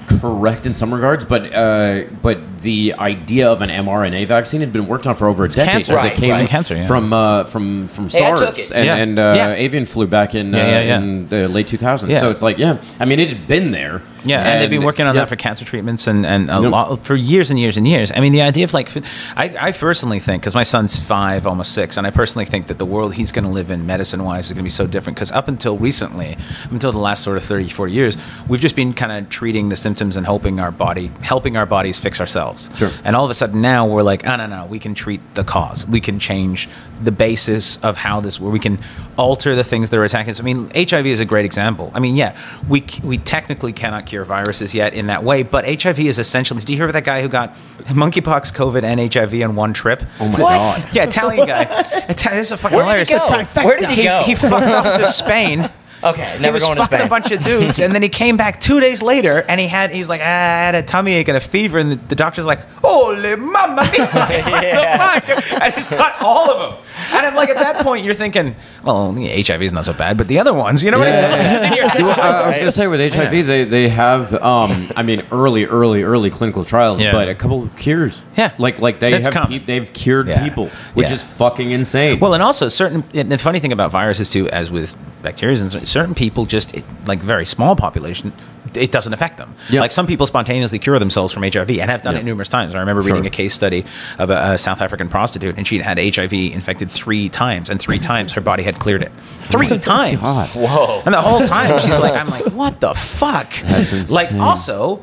correct in some regards, but uh, but the idea of an mRNA vaccine had been worked on for over a decade. cancer. as Right, it came right. Cancer, yeah. from uh, from from Hey, SARS it. and, Yeah. and uh, Yeah. avian flu back in uh, in the late 2000s. Yeah. So it's like, yeah, I mean, it had been there. Yeah, and, they've been working on that for cancer treatments and, and a lot for years and years and years. I mean, the idea of like, I, I personally think, because my son's five, almost six, and I personally think that the world he's going to live in medicine wise is going to be so different. Because up until recently, up until the last sort of 30, 40 years, we've just been kind of treating the symptoms and hoping our body, helping our bodies fix ourselves. Sure. And all of a sudden now we're like, oh, no, no, we can treat the cause. We can change the basis of how this, where we can alter the things that are attacking us. I mean, HIV is a great example. I mean, yeah, we, we technically cannot cure viruses yet in that way, but HIV is essentially, do you hear about that guy who got monkeypox, COVID, and HIV in one trip? Oh my What? god. Yeah, Italian guy. Ita- this is a fucking Where did hilarious. he go? Where did he go? He fucked off to Spain. Okay, He never was going to fucking Spain. a bunch of dudes, and then he came back two days later, and he had he's like, ah, I had a tummy ache and a fever, and the, the doctor's like, holy mamma mia, what the and he's got all of them. And I'm like, at that point, you're thinking, well, HIV is not so bad, but the other ones, you know what I mean? It's in your. Well, I, I was going to say with HIV, they, they have, um, I mean, early, early, early clinical trials, Yeah. but a couple of cures. Yeah. like like they It's have common. they've cured Yeah. people, which Yeah. is fucking insane. Well, and also certain. And the funny thing about viruses too, as with bacteria, and certain people just it, like very small population, it doesn't affect them. Yeah. Like some people spontaneously cure themselves from HIV and have done Yeah. it numerous times. I remember Sure. reading a case study of a South African prostitute, and she'd had HIV infected three times, and three times her body had cleared it. Three times. God. Whoa. And the whole time she's like, I'm like, what the fuck? That's insane. Like also.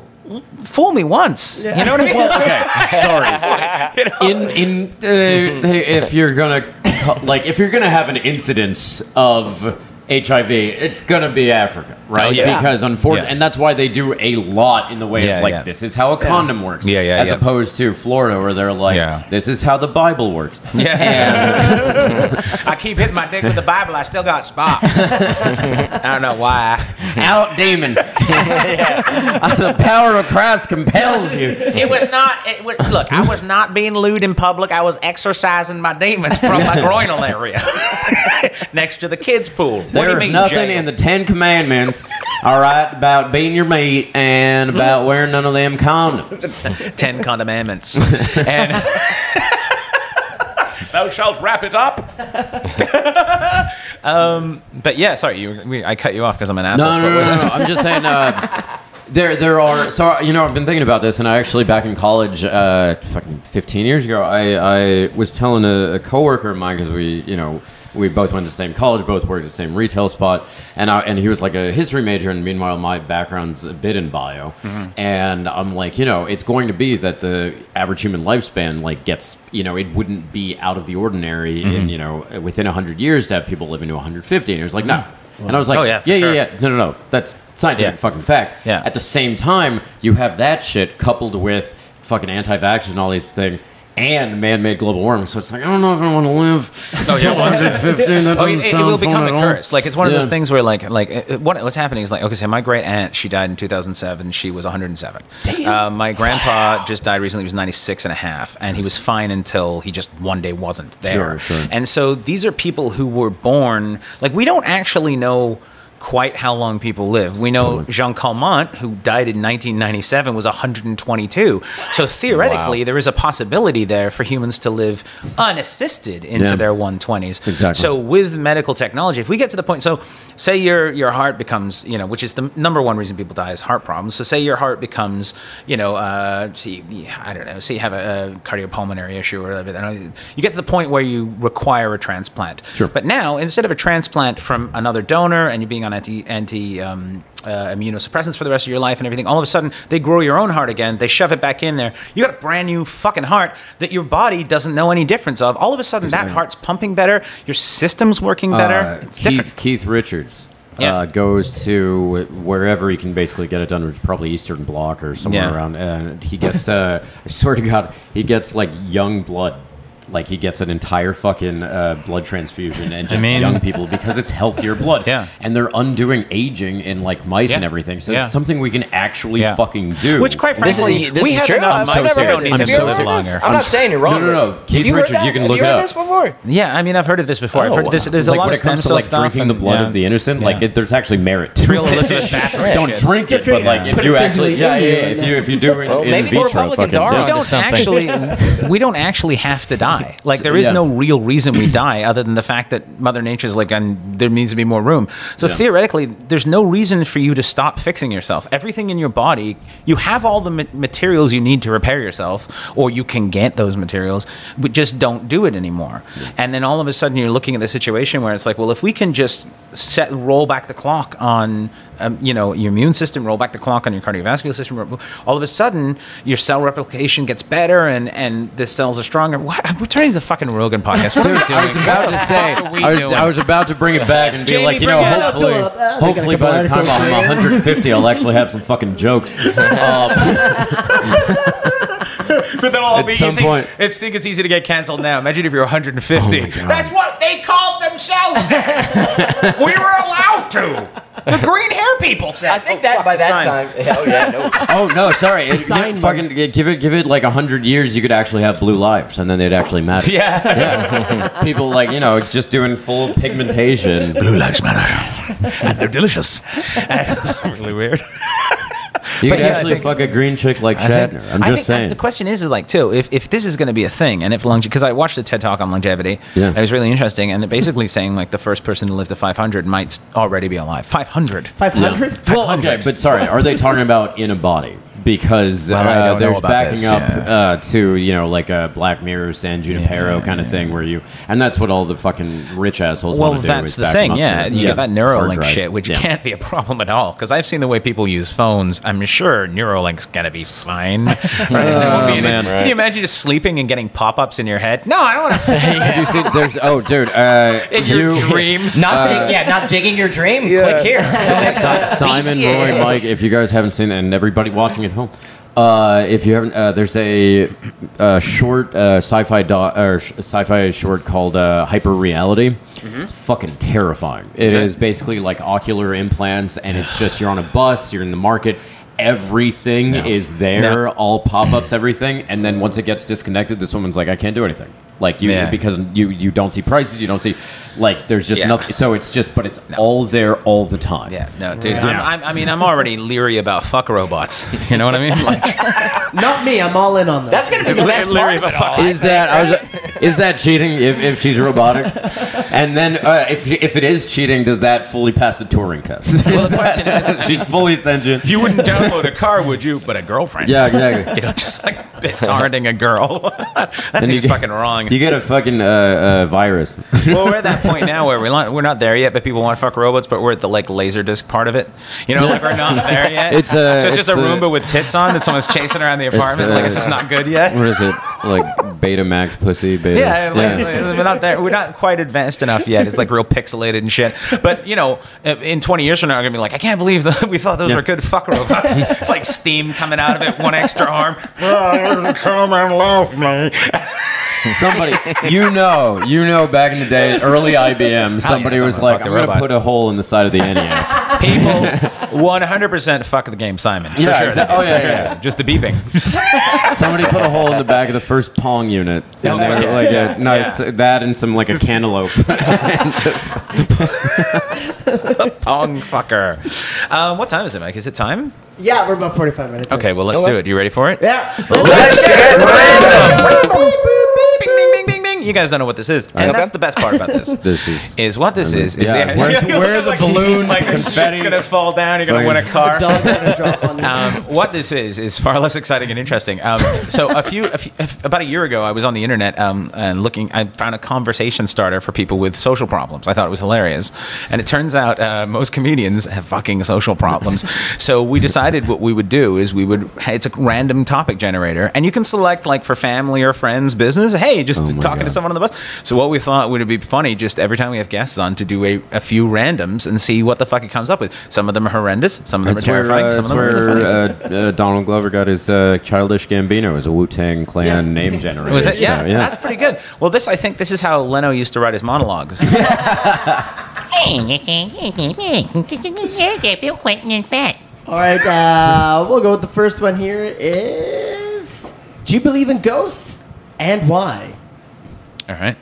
Fool me once, you know what I mean? okay, sorry. In in uh, if you're gonna like if you're gonna have an incidence of HIV, it's gonna be Africa, right? Oh, yeah. Because unfortunately, Yeah. and that's why they do a lot in the way Yeah, of like yeah. this is how a condom works, Yeah, yeah, as yeah. opposed to Florida where they're like, Yeah. this is how the Bible works. Yeah. I keep hitting my dick with the Bible. I still got spots. I don't know why. Out demon. the power of Christ compels you. It was not. It was, look, I was not being lewd in public. I was exercising my demons from my groinal area, next to the kids' pool. What do you There's nothing Jacob? in the Ten Commandments, all right, about beating your mate and about wearing none of them condoms. Ten Commandments, and thou shalt wrap it up. um, but yeah, sorry, you. We, I cut you off because I'm an asshole. No, no, no, no, no. I'm just saying. Uh, there, there are. So you know, I've been thinking about this, and I actually back in college, uh, fucking 15 years ago, I, I was telling a, a coworker of mine because we, you know, we both went to the same college, both worked at the same retail spot, and I, and he was like a history major, and meanwhile my background's a bit in bio, mm-hmm. and I'm like, you know, it's going to be that the average human lifespan like gets, you know, it wouldn't be out of the ordinary in mm-hmm. you know within 100 years to have people living to 150, and he was like, no. Mm-hmm. And I was like, Oh, yeah, yeah, sure. yeah, yeah. No, no, no. That's scientific Yeah. fucking fact. Yeah. At the same time, you have that shit coupled with fucking anti-vaxxers and all these things, and man-made global warming. So it's like I don't know if I want to live. Oh, yeah, till 150. That Oh, it, it will become a curse. Like it's one of those things where, like, like uh, what what's happening is like, okay, so my great aunt she died in 2007. She was 107. Uh, my grandpa just died recently. He was 96 and a half, and he was fine until he just one day wasn't there. Sure, sure. And so these are people who were born. Like we don't actually know. Quite how long people live. We know. Jeanne Calment, who died in 1997, was 122. So theoretically, Wow. there is a possibility there for humans to live unassisted into Yeah. their 120s. Exactly. So with medical technology, if we get to the point, so say your your heart becomes, you know, which is the number one reason people die is heart problems. So say your heart becomes, you know, uh, see, I don't know, say you have a, a cardiopulmonary issue or whatever, you get to the point where you require a transplant. Sure. But now, instead of a transplant from another donor and you being on anti anti um, uh, immunosuppressants for the rest of your life and everything, all of a sudden they grow your own heart again. They shove it back in there. You got a brand new fucking heart that your body doesn't know any difference of. All of a sudden, that heart's pumping better. Your system's working better. Uh, it's Keith, different. Keith Richards Yeah. uh, goes to wherever he can basically get it done, which is probably Eastern Bloc or somewhere Yeah. around. And he gets, uh, I swear to God, he gets like young blood like he gets an entire fucking uh, blood transfusion and just mean- young people because it's healthier blood. Yeah. and they're undoing aging in like mice and everything. So Yeah. it's something we can actually Yeah. fucking do. Which, quite This is- frankly, this we have true. enough I'm so that we serious. don't need Have to you ever live heard longer. this? I'm not saying you're wrong. No, no, no. Keith Have you Richards, you can look you it heard up. this before? Yeah, I mean, I've heard of this before. I've Oh, heard there's, wow. there's a like lot when of it comes to like cell stuff drinking the blood yeah. of the innocent, like it, there's actually merit to Real it. Don't drink it, but like if you actually, yeah, yeah, you yeah, and if you if you do it Well, in maybe the vitro, Republicans fucking are do we don't something. actually we don't actually have to die like there is Yeah. no real reason we die other than the fact that mother nature's like and there needs to be more room. So Yeah. theoretically there's no reason for you to stop fixing yourself. Everything in your body you have all the ma- materials you need to repair yourself or you can get those materials but just don't do it anymore. And then all of a sudden you're looking at the situation where it's like well if we can just set roll back the clock on um, you know your immune system roll back the clock on your cardiovascular system all of a sudden your cell replication gets better and and the cells are stronger what we're turning to the fucking rogan podcast what are we doing I was about to say, fuck are we I was. I was about to bring it back and be Jamie, like, you know, bring it up. hopefully, Fill. Uh, they got a hopefully by the time I'm 150, I'll actually have some fucking jokes. Um, But then all At be, you some think, point- it's think it's easy to get canceled now. Imagine if you're 150. Oh. That's what they called themselves. we were allowed to. The green hair people said. I think that oh, by that time. Oh yeah, no. oh no, sorry, it, Sign fucking give it, give it like hundred years, you could actually have blue lives, and then they'd actually matter. Yeah. Yeah. People like you know just doing full pigmentation. Blue lives matter, and they're delicious. That's really weird. You But could yeah, I actually think- fuck a green chick like I think- Shatner. I'm I just think uh, saying. The question is, is like too, if, if this is going to be a thing, and if longevity, because I watched a TED talk on longevity, Yeah. it was really interesting, and it basically saying like the first person to live to 500 might already be alive. 500. 500? Well, okay, but sorry, are they talking about in a body? Because Well, I uh, there's backing this, up yeah. uh, to you know like a Black Mirror, San Junipero Yeah, kind of yeah. thing, where you and that's what all the fucking rich assholes Well, want to do. that's the thing, up yeah. to- You get that Neuralink shit, which Yeah. can't be a problem at all. Because I've seen the way people use phones. I'm sure Neuralink's gonna be fine. Right? There won't be any- man. Can you imagine just sleeping and getting pop-ups in your head? No, I don't want to. Have you seen? There's oh, dude, uh, in your you, dreams. Not dig- yeah, not digging your dream. Click here. Si- Simon, BCA. Roy, Mike, if you guys haven't seen it, and everybody watching at home, uh, if you haven't, uh, there's a, uh short uh, sci-fi do- or sh- sci-fi short called uh, Hyper Reality. It's fucking terrifying. It it? is basically like ocular implants, and it's just you're on a bus, you're in the market. Everything is there, No. all pop-ups, everything, and then once it gets disconnected, this woman's like, "I can't do anything." Like you, Yeah. because you you don't see prices, you don't see, like there's just Yeah. nothing. So it's just, but it's all there all the time. Yeah, no, dude. Yeah. I'm, I'm, I mean, I'm already leery about fuck robots. You know what I mean? Like, Not me. I'm all in on that. That's gonna be the best Leery part of of a fuck- Is that I was, is that cheating if, if she's robotic? And then uh, if if it is cheating, does that fully pass the Turing test? well, the question is, she's fully sentient. you wouldn't download a car, would you? But a girlfriend. Yeah, exactly. You know, just like torrenting a girl. that And seems you- fucking wrong. You get a fucking uh, uh, virus. well, we're at that point now where we're not, we're not there yet, but people want to fuck robots, but we're at the like laser disc part of it. You know, like we're not there yet. It's, uh, so it's just a uh, Roomba with tits on that someone's chasing around the apartment. uh, like it's just not good yet. What is it? Like Betamax pussy? Beta? Yeah, like, like, we're not there. We're not quite advanced enough yet. It's like real pixelated and shit. But you know, in 20 years from now, I'm gonna be like, I can't believe that we thought those Yeah. were good fuck robots. it's like steam coming out of it, one extra arm. Somebody, you know, you know, back in the day, early IBM, somebody someone was like, fucked a "I'm gonna put a hole in the side of the ENIAC." People 100% fuck the game Simon. For Yeah, sure. exa- oh, For yeah, yeah. Just the beeping. Somebody put a hole in the back of the first Pong unit, and they were like a nice that and some like a cantaloupe. And just- Pong fucker. Um, what time is it, Mike? Is it time? yeah, we're about 45 minutes. in. Okay, well, let's Okay. do it. You ready for it? Yeah. Let's get random. Bing, You guys don't know what this is, and Okay. that's the best part about this. this is Is what this is. is Yeah, where's- where are the balloons, Like the shit's confetti? gonna fall down. You're gonna win a car. Drop. Um, what this is is far less exciting and interesting. Um, so a few, a few, about a year ago, I was on the internet um, and looking. I found a conversation starter for people with social problems. I thought it was hilarious, and it turns out uh, most comedians have fucking social problems. so we decided what we would do is we would. It's a random topic generator, and you can select like for family or friends, business. Hey, just Oh my talking to God. Someone on the bus. So what we thought would be funny, just every time we have guests on, to do a, a few randoms and see what the fuck it comes up with. Some of them are horrendous. Some of them That's are where, terrifying. uh, some of that's them are really where funny. uh, uh, Donald Glover got his uh, childish Gambino as a Wu Tang Clan name generator. Was it? Yeah, So, yeah. that's pretty good. Well, this I think this is how Leno used to write his monologues. Bill Clinton and fat. All right, uh, we'll go with the first one here. Is do you believe in ghosts and why? All right.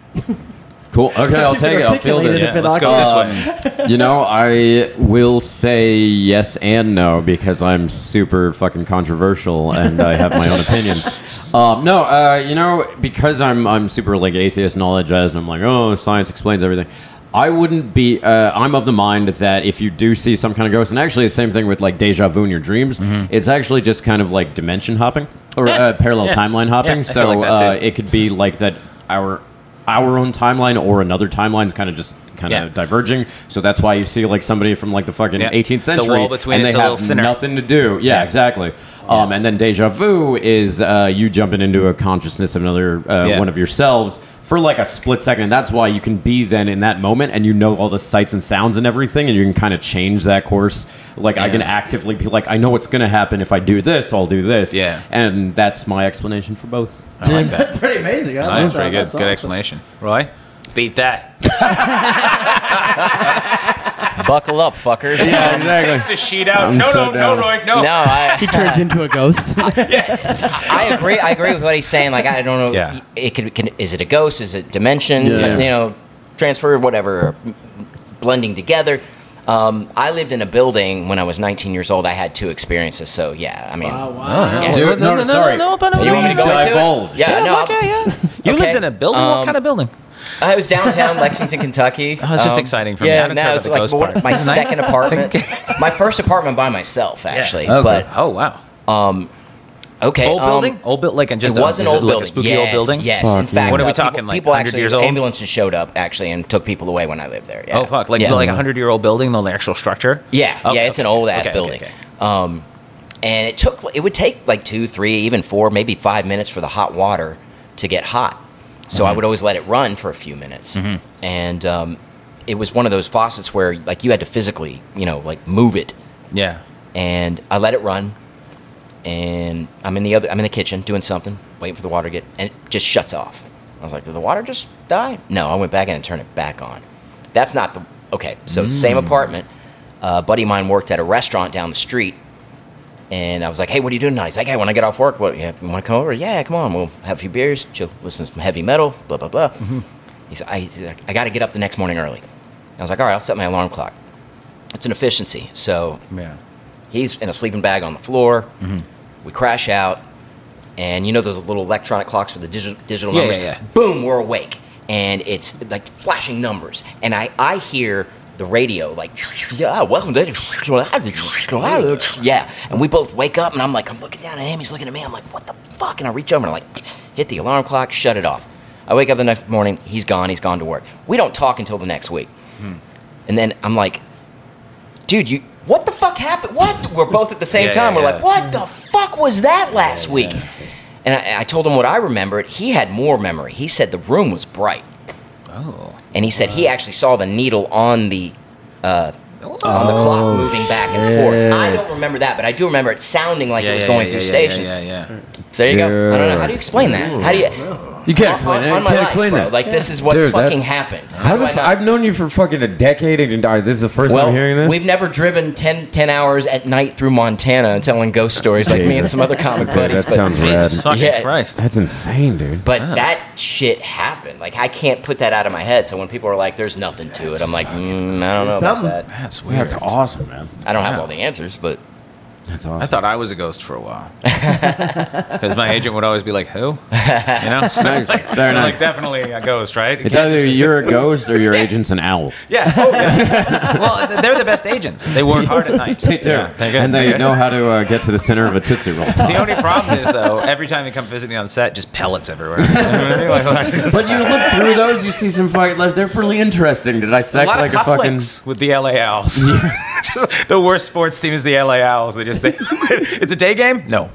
Cool. Okay, I'll You've take it. I'll field it. a bit let's go this way. You know, I will say yes and no because I'm super fucking controversial and I have my own opinions. Um, no, uh, you know, because I'm I'm super like atheist and all that jazz, and I'm like, oh, science explains everything. I wouldn't be. Uh, I'm of the mind that if you do see some kind of ghost, and actually the same thing with like deja vu in your dreams, it's actually just kind of like dimension hopping or Mm-hmm. Yeah. uh, parallel Yeah. timeline hopping. Yeah, so like uh, it could be like that our our own timeline or another timeline is kind of just kind of Yeah. diverging. So that's why you see like somebody from like the fucking Yeah. 18th The century, wall between and they have nothing to do. Yeah, Yeah. exactly. Um, and then deja vu is uh, you jumping into a consciousness of another uh, one of yourselves for like a split second. And that's why you can be then in that moment and you know all the sights and sounds and everything, and you can kind of change that course. Like I can actively be like, I know what's going to happen if I do this. I'll do this. Yeah. and that's my explanation for both. I like that. That's pretty amazing. I love That's pretty good. That's Good awesome. explanation. Roy, beat that. Buckle up, fuckers. Yeah, exactly. Takes a sheet out. I'm no, so no, down. no, Roy, no. No, I, He turns into a ghost. I agree. I agree with what he's saying. Like I don't know. Yeah. It could. Can, is it a ghost? Is it dimension? Yeah. You know, transfer, whatever, or blending together. Um, I lived in a building when I was 19 years old. I had two experiences. So yeah, I mean, wow, wow. Yeah. Dude, no, no, sorry. no, but- you want me to Please go into divulge. it? Yeah, no. okay, yeah. You Okay. lived in a building? what Um, kind of building? I was downtown Lexington, Kentucky. Oh, it's just exciting for me. I Yeah, haven't no, heard it's like ghost part. my Nice. second apartment. my first apartment by myself, actually. But oh, wow. Okay, Old um, building? Old building? Like, in just it was a, an old it building. like a spooky yes, old building? Yes. Fuck, in fact, What are we uh, people- talking, like, people actually, years old? Ambulances showed up actually and took people away when I lived there. Yeah. Oh, fuck. Like, yeah. like a 100 year old building, the actual structure? Yeah, Okay, yeah, it's an old ass Okay, okay, building. okay. Um, and it took it would take like two, three, even four, maybe five minutes for the hot water to get hot. So I Mm-hmm. would always let it run for a few minutes, and um, it was one of those faucets where like you had to physically, you know, like move it. Yeah. And I let it run, and I'm in the other, I'm in the kitchen doing something, waiting for the water to get, and it just shuts off. I was like, did the water just die? No, I went back in and turned it back on. That's not the okay. So same apartment. Uh, buddy of mine worked at a restaurant down the street, and I was like, "Hey, what are you doing tonight?" He's like, "Hey, when I get off work, what? You want to come over? Yeah, come on. We'll have a few beers, chill, listen to some heavy metal, blah blah blah." He's, I, he's like, "I got to get up the next morning early." I was like, "All right, I'll set my alarm clock." It's an efficiency, so Yeah. He's in a sleeping bag on the floor. We crash out, and you know those little electronic clocks with the digital, digital Yeah, numbers. yeah, yeah. Boom, we're awake, and it's like flashing numbers, and I I hear the radio like yeah welcome to the yeah. And we both wake up and i'm like i'm looking down at him. He's looking at me. I'm like what the fuck? And i reach over and i like hit the alarm clock shut it off. I wake up the next morning. He's gone. He's gone to work. We don't talk until the next week. Hmm. And then i'm like dude, you fuck happened? What? We're both at the same Yeah, time. yeah, We're yeah. like, what the fuck was that last week? And I, I told him what I remembered. He had more memory. He said the room was bright, Oh. and he said he actually saw the needle on the. Uh, on the Oh, clock moving back and forth. I don't remember that, but I do remember it sounding like it was going through stations. Yeah, yeah, yeah. So there you go. I don't know. How do you explain that? How do you? You can't on, explain on- it. on You can't life, explain bro. that. Like this is what Dude, fucking happened. How the I f- not- I've known you for fucking a decade, and uh, this is the first well, time hearing this. we've never driven 10, 10 hours at night through Montana and telling ghost stories like me and some other comic Dude, buddies. that but, sounds rad. Jesus fucking Yeah. Christ. That's insane, dude. but that shit happened. Like I can't put that out of my head. So when people are like, "There's nothing to it," I'm like, mm, I don't know about that. That's weird. That's awesome, man. I don't have all the answers, but That's awesome. I thought I was a ghost for a while. Because my agent would always be like, who? You know? nice. Very I'm nice. like, definitely a ghost, right? It It's can't either just you're a ghost or your agent's an owl. Yeah. Oh, yeah. well, they're the best agents. They work hard at night. They do, Yeah, they're good. and they They're good. know how to uh, get to the center of a tootsie roll. The only problem is, though, every time you come visit me on set, just pellets everywhere. You know what I mean? Like, like, But you look through those, you see some fight. Like they're pretty interesting. Did I a lot like of a fucking? cufflinks with the LA Owls. just the worst sports team is the LA Owls. They just they, it's a day game. No.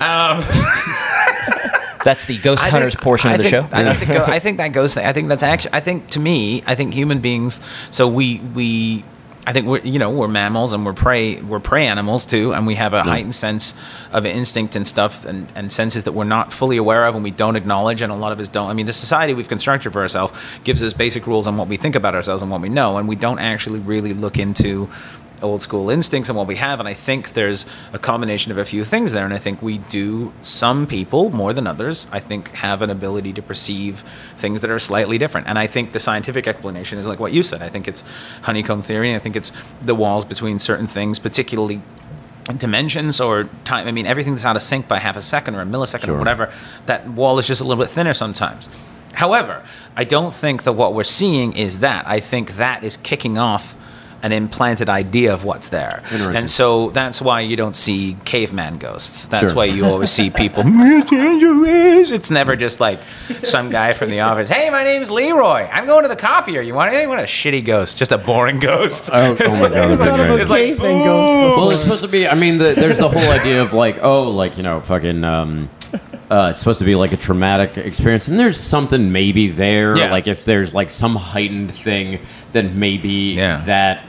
Um, That's the ghost I hunters portion I of the think- show. I think, the go- I think that goes. I think that's actually. I think to me, I think human beings. So we we. I think we're you know we're mammals and we're prey we're prey animals too and we have a heightened sense of instinct and stuff and, and senses that we're not fully aware of and we don't acknowledge and a lot of us don't I mean the society we've constructed for ourselves gives us basic rules on what we think about ourselves and what we know and we don't actually really look into old school instincts and what we have and i think there's a combination of a few things there and i think we do some people more than others i think have an ability to perceive things that are slightly different. And i think the scientific explanation is like what you said. I think it's honeycomb theory and i think it's the walls between certain things particularly dimensions or time. I mean everything that's out of sync by half a second or a millisecond or whatever that wall is just a little bit thinner sometimes. However i don't think that what we're seeing is that. I think that is kicking off an implanted idea of what's there and so that's why you don't see caveman ghosts that's Sure. why you always see people it's never just like some guy from the office hey my name's leroy i'm going to the copier you want anything what a shitty ghost just a boring ghost Oh, oh my god, Never that'd be thought of great. a It's like, ghost Well, it's supposed to be. I mean, the, there's the whole idea of like, oh, like you know, fucking. Um, uh, it's supposed to be like a traumatic experience, and there's something maybe there. Yeah. Like if there's like some heightened thing, then maybe Yeah. that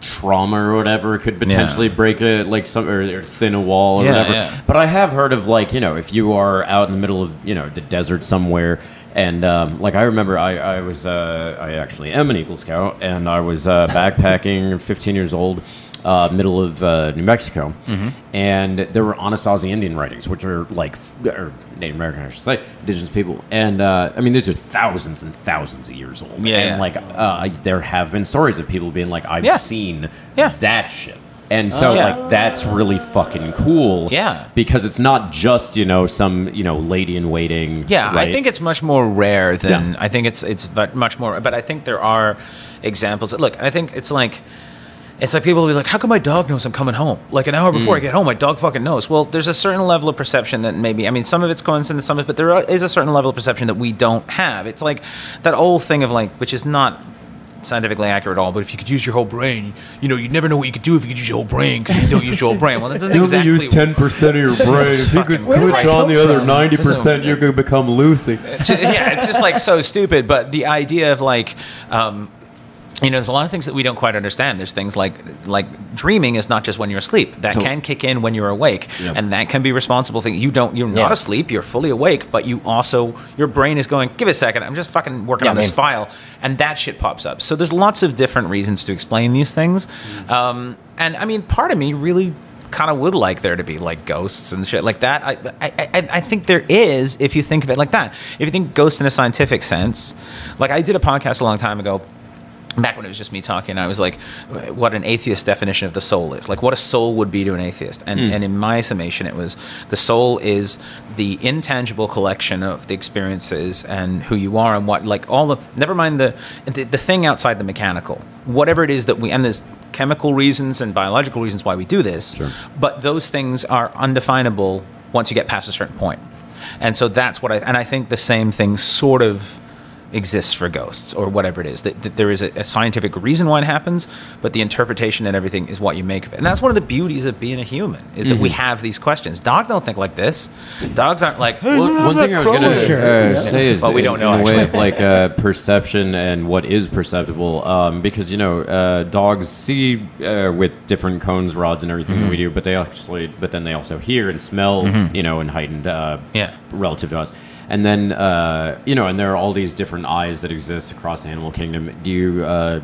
trauma or whatever could potentially break a like some or, or thin a wall or Yeah, whatever. yeah. But I have heard of like you know if you are out in the middle of you know the desert somewhere. And um, like I remember, I, I was uh, I actually am an Eagle Scout, and I was uh, backpacking, 15 years old, uh, middle of uh, New Mexico, Mm-hmm. and there were Anasazi Indian writings, which are like or Native American, I should say, indigenous people, and uh, I mean these are thousands and thousands of years old, Yeah, and yeah. like uh, there have been stories of people being like, I've Yeah. seen that shit. And so, Oh, yeah. like, that's really fucking cool. Yeah. Because it's not just, you know, some, you know, lady in waiting. Yeah, I think it's much more rare than Yeah. I think it's it's but much more. But I think there are examples. Look, I think it's like it's like people will be like, "How come my dog knows I'm coming home? Like an hour before I get home, my dog fucking knows." Well, there's a certain level of perception that maybe I mean some of it's coincidence, some of it, but there is a certain level of perception that we don't have. It's like that old thing of like, which is not scientifically accurate at all. But if you could use your whole brain, you know, you'd never know what you could do if you could use your whole brain because you don't use your whole brain. Well, that doesn't You exactly. use ten percent of your brain. If you could switch on the other ninety percent, you could become Lucy. It's ju- yeah, it's just like so stupid. But the idea of like, um, you know, there's a lot of things that we don't quite understand. There's things like like dreaming is not just when you're asleep. That So- can kick in when you're awake, Yep. and that can be responsible. Thing you don't, you're not Yeah. asleep. You're fully awake, but you also your brain is going. Give it a second. I'm just fucking working Yeah, on this file, and that shit pops up. So there's lots of different reasons to explain these things, Mm-hmm. um, and I mean, part of me really kind of would like there to be like ghosts and shit like that. I, I, I, I think there is if you think of it like that. If you think ghosts in a scientific sense, like I did a podcast a long time ago. Back when it was just me talking, I was like, "What an atheist definition of the soul is, like what a soul would be to an atheist." And hmm. and in my summation, it was the soul is the intangible collection of the experiences and who you are and what, like all the. Never mind the the, the thing outside the mechanical, whatever it is that we and there's chemical reasons and biological reasons why we do this, Sure. but those things are undefinable once you get past a certain point. And so that's what I and I think the same thing sort of exists for ghosts or whatever it is that, that there is a, a scientific reason why it happens but the interpretation and everything is what you make of it and that's one of the beauties of being a human is that we have these questions dogs don't think like this dogs aren't like hey, Well, one thing I was going to uh, yeah. say is, But we don't in, know, in a way of like uh, perception and what is perceptible, um, because you know uh, dogs see uh, with different cones, rods, and everything Mm-hmm. that we do, but they actually, but then they also hear and smell, you know, in heightened, uh, Yeah. relative to us. And then uh, you know, and there are all these different eyes that exist across the animal kingdom. Do you, uh,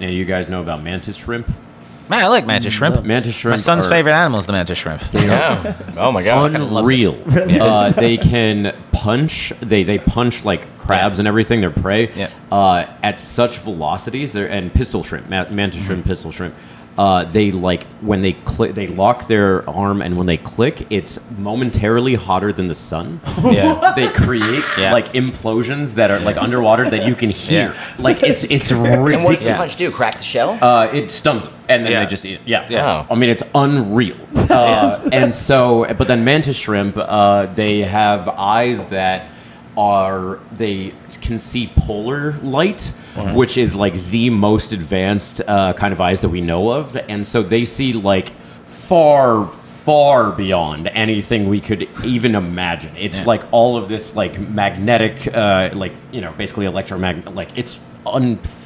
any of you guys know about mantis shrimp? man i like mantis shrimp Mantis shrimp. my son's are- favorite animal is the mantis shrimp Yeah. Oh my god. unreal. uh, they can punch. They they punch like crabs and everything. Their prey Yeah. uh, at such velocities. They're, and pistol shrimp, ma- mantis Mm-hmm. shrimp, pistol shrimp. Uh, they like when they click. They lock their arm, and when they click, it's momentarily hotter than the sun. yeah they create Yeah. like implosions that are like underwater that you can hear. Yeah. Like it's it's And what does the punch do? Crack the shell? Uh, it stuns them, and then Yeah. they just eat. it. Yeah, Yeah. I mean, it's unreal. Uh, and so, but then mantis shrimp, uh, they have eyes that are they can see polar light, which is like the most advanced uh, kind of eyes that we know of, and so they see like far far beyond anything we could even imagine. It's Yeah. like all of this like magnetic, uh, like you know, basically electromagnet. Like it's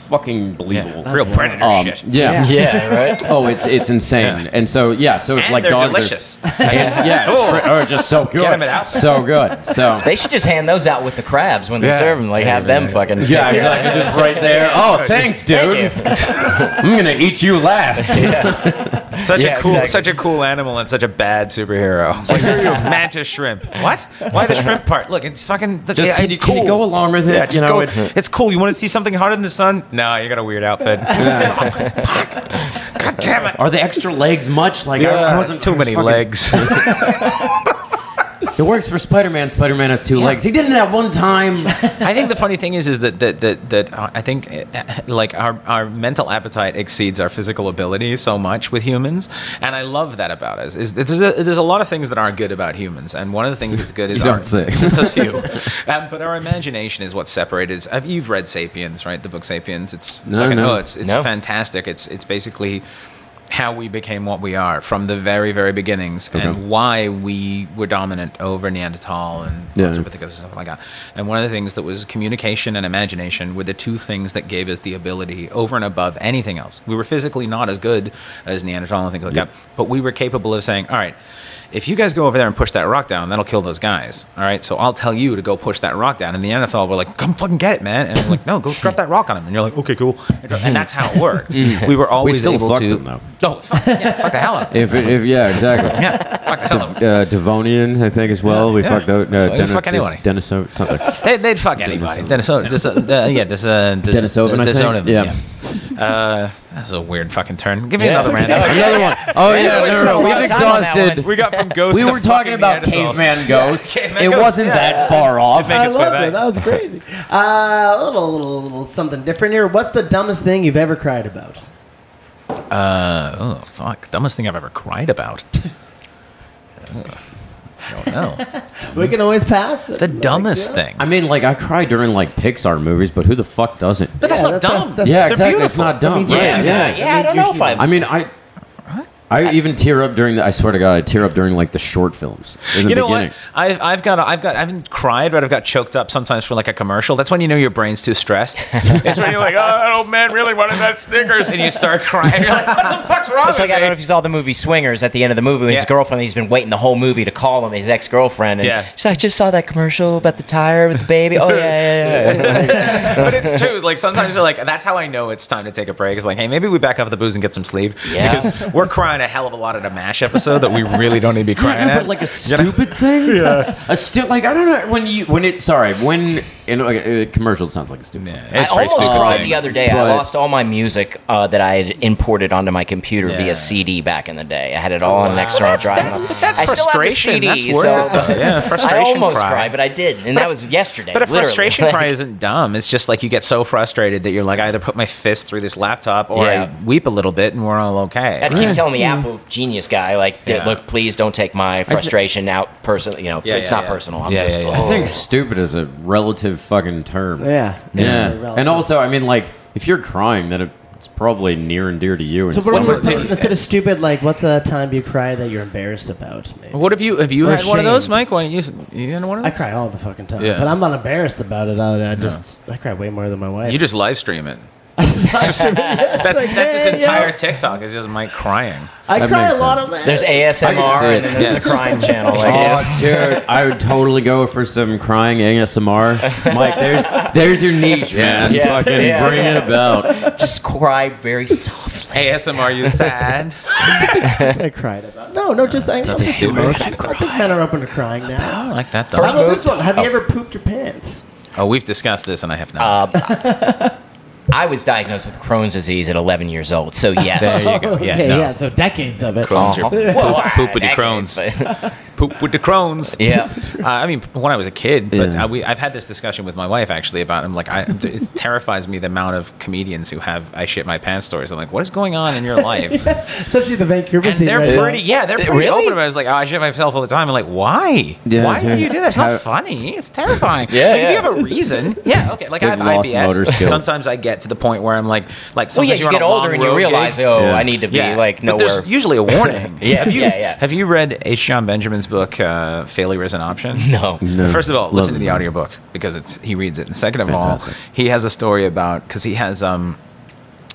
unfucking believable. Yeah. Real predator Um, shit. yeah. Yeah, right. Oh, it's it's insane. Yeah. And so yeah, so And like they're dogs are- delicious. and, yeah, fr- oh, just so good. 'em it out. So good. So They should just hand those out with the crabs when they Yeah. serve them. Like Yeah, have them yeah. fucking. yeah, take exactly. Just right there. Oh, thanks, dude. Thank I'm gonna eat you last. Such Yeah, a cool, exactly. such a cool animal and such a bad superhero. Like, you mantis shrimp. What? Why the shrimp part? Look, it's fucking. Look, Just yeah, can you, cool. can you go along with it? Yeah, just you know, go. it's, It's, cool. You want to see something hotter than the sun? No, you got a weird outfit. God damn it! are the extra legs much? Like I, I wasn't too many fucking- legs. It works for Spider-Man. Spider-Man has two legs. He did it that one time. I think the funny thing is, is that that that, that uh, I think uh, like our our mental appetite exceeds our physical ability so much with humans, and I love that about us. Is there's a, there's a lot of things that aren't good about humans, and one of the things that's good is You our don't say. Just a few, um, but our imagination is what separates. us. You've read *Sapiens*, right? The book *Sapiens*. It's No, fucking, no. oh, it's it's No. fantastic. It's it's basically how we became what we are from the very very beginnings Okay. and why we were dominant over Neanderthal and Yeah. Australopithecus and stuff like that. And one of the things that was communication and imagination were the two things that gave us the ability over and above anything else. We were physically not as good as Neanderthal and things like Yep. that, but we were capable of saying, all right. If you guys go over there and push that rock down, that'll kill those guys. All right, so I'll tell you to go push that rock down. And the Neanderthal were like, "Come fucking get it, man!" And I'm like, "No, go drop that rock on him." And you're like, "Okay, cool." And that's how it worked. We were always we still able fucked to. them, though. No, fuck, yeah, fuck the hell 'em. If, if yeah, exactly. Yeah, fuck the hell. 'em. Uh, Devonian, I think as well. we Yeah. fucked out. So Uh, they Dennis, fuck anybody. Dennis, something. They, they'd fuck anybody. Dennis, Dennis, uh, yeah, this, uh, this, Denisovan, I this think? Denisovan, Yeah. Uh, that's a weird fucking turn. Give me Yeah. another random. Another one. Oh yeah, no, no, no. We've of time on that exhausted. We got from ghosts. We to were talking about caveman ghosts. caveman it ghosts, wasn't yeah. that far off. I loved it. That was crazy. Uh, a little, little, little something different here. What's the dumbest thing you've ever cried about? Uh, oh fuck! Dumbest thing I've ever cried about. Ugh, I don't know. We can always pass. It. The dumbest thing. I mean, like I cry during like Pixar movies, but who the fuck doesn't? But that's Yeah, not that's- dumb. that's- Yeah, They're exactly. It's not dumb. means you yeah, yeah. Yeah, I don't know if I. I mean, I. I even tear up during the. I swear to God, I tear up during like the short films in the You know beginning. what? I've, I've got I've got I haven't cried, but I've got choked up sometimes for like a commercial. That's when you know your brain's too stressed. it's when you're like, oh, old man really wanted that Snickers, and you start crying. You're like, what the fuck's wrong It's with like I don't know if you saw the movie Swingers at the end of the movie. When His girlfriend, he's been waiting the whole movie to call him his ex girlfriend. Yeah. she's like, I just saw that commercial about the tire with the baby. Oh yeah, yeah, yeah. but it's true. Like sometimes, you're like that's how I know it's time to take a break. It's like, hey, maybe we back off the booze and get some sleep Yeah. because we're crying a hell of a lot at a Mash episode that we really don't need to be crying No, at. but like a stupid thing. Yeah, a stu- like I don't know when you when it. Sorry, when in like, a commercial sounds like a stupid. Yeah, thing. it's I a pretty almost stupid cried thing. the other day. I lost all my music uh, that I had imported onto my computer Yeah. via CD back in the day. I had it all on an external That's- drive. that's- but that's I still have the frustration. CD, That's worth so it, though. Yeah, I frustration almost cry. cried, but I did, and that was yesterday. But a literally. frustration cry isn't dumb. It's just like you get so frustrated that you're like, I either put my fist through this laptop or Yeah. I weep a little bit and we're all okay. I had keep telling the Apple Genius guy, like, Yeah. look, please don't take my frustration out personal. You know, Yeah, it's yeah, not yeah. personal. I'm Yeah, just. yeah, yeah. oh. I think stupid is a relative fucking term. Yeah. Yeah. Very. And also, I mean, like, if you're crying, then it's probably near and dear to you. So what some are we regard. instead of stupid, like what's a time you cry that you're embarrassed about? Maybe? What have you have you Or had one of those, ashamed. Mike? Why don't you you had one of I those? cry all the fucking time, Yeah. but I'm not embarrassed about it. I, I just I cry way more than my wife. You just live stream it. I just, That's like, that's his hey, entire yo. TikTok is just Mike crying. I That cry a makes lot sense. of that. There's ASMR and then there's Yes. the crying channel. Like, yeah. Oh, dude, I would totally go for some crying ASMR. Mike, there's, there's your niche, man. Yeah. Fucking Yeah. bring it about. just cry very softly. ASMR, you sad? I cried about. No, no, just I, Nothing stupid. I think men are open to crying now. I like that though. How though. about this one? Have you Oh. ever pooped your pants? Oh, we've discussed this, and I have not. Uh, I was diagnosed with Crohn's disease at 11 years old, so yes. There you go. Yeah, okay, no. yeah. So decades of it. Crohn's, your Uh-huh. Well, poop, with the Crohn's. poop with the Crohn's. Yeah. Uh, I mean, when I was a kid, but Yeah. uh, we, I've had this discussion with my wife actually about. I'm like, I, it terrifies me the amount of comedians who have "I shit my pants" stories. I'm like, what is going on in your life? Especially the Vancouver And scene. they're right pretty, yeah, they're pretty Really? open about it. It's like, oh, I shit myself all the time. I'm like, why? Yeah, why yeah. do you do that? It's not funny. It's terrifying. Yeah, Like, If you have a reason, yeah, okay. Like I They've have IBS. Sometimes I get to the point where I'm like, like Well, yeah, you're you on get older and you realize, gig. oh, Yeah. I need to be like but there's usually a warning. Yeah, have you, yeah, yeah. Have you read H. Jon Benjamin's book, uh, Failure is an Option? No. No. First of all, listen to the it. audiobook because it's he reads it. And second of Fantastic. all, he has a story about because he has um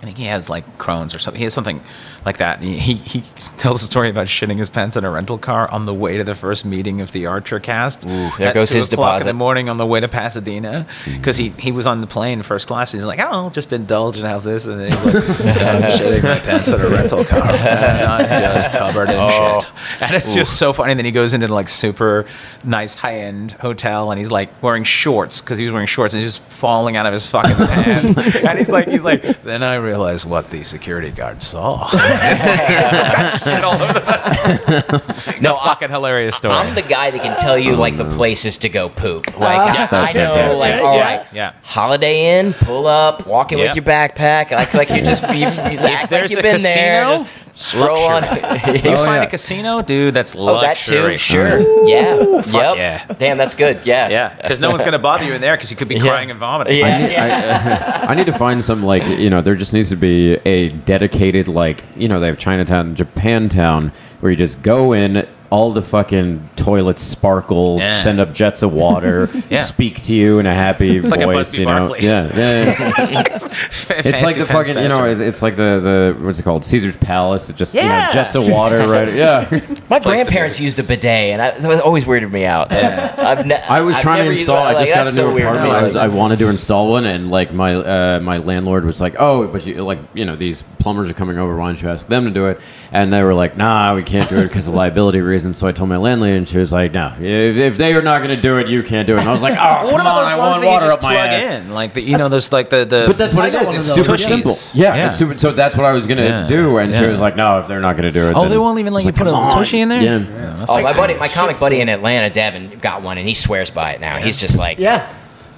I think he has like Crohn's or something. He has something like that. He, he tells a story about shitting his pants in a rental car on the way to the first meeting of the Archer cast. Ooh, there goes 2 his deposit. in the morning on the way to Pasadena mm-hmm. because he, he was on the plane first class. He's like, oh, I'll just indulge and have this, and then he's like, I'm shitting my pants in a rental car, and I'm just covered in Oh. shit. And it's just so funny. And then he goes into like super nice high end hotel, and he's like wearing shorts because he was wearing shorts, and he's just falling out of his fucking pants. and he's like, he's like, then I realized what the security guard saw. Just got shit all over the- It's No, a I- fucking hilarious story. I'm the guy that can tell you like the oh, places to go poop. Like Yeah, I that's know, fantastic. like Yeah, all yeah, right, yeah. Holiday Inn, pull up, walking Yeah. with your backpack, like like you just you, you act like there's you've a been there. casino, Just scroll on. You Oh, find yeah. a casino, dude, that's Oh, that luxury. too. Sure. Yeah. fuck yep. yeah. Damn, that's good. Yeah. Yeah, because no one's gonna bother you in there because you could be Yeah. crying and vomiting. Yeah. I need, I, I need to find some like you know there just needs to be a dedicated like you know they have Chinatown, and Japantown where you just go in, all the fucking toilets sparkle, Yeah. send up jets of water, Yeah. speak to you in a happy like a voice, Busby you know. Berkeley. Yeah, yeah. yeah. it's like the fucking you know it's, it's like the the what's it called Caesar's Palace. It just you know jets of water right. Yeah. My Place grandparents used a bidet, and I, that was always weirded me out. I've ne- I was I've trying to install. one. I Like, just got a new so weird. apartment. I, was, I wanted to install one, and like my uh, my landlord was like, "Oh, but you like you know these plumbers are coming over. Why don't you ask them to do it?" And they were like, "Nah, we can't do it because of liability reasons." And so I told my landlady, and she was like, "No, if, if they are not going to do it, you can't do it." And I was like, "Oh, What about on, those I ones want that you just plug ass." in, like the you know those like the the. But that's what I it got is. one of It's super Tushies. simple. Yeah, Yeah. It's super, so that's what I was gonna Yeah. do, and she was like, "No, if they're not gonna do it, Oh, they won't even let you was put a "Come tushy in there. Yeah. that's Oh, like- my buddy, my comic buddy in Atlanta, Devin, got one, and he swears by it now. He's just like, Yeah.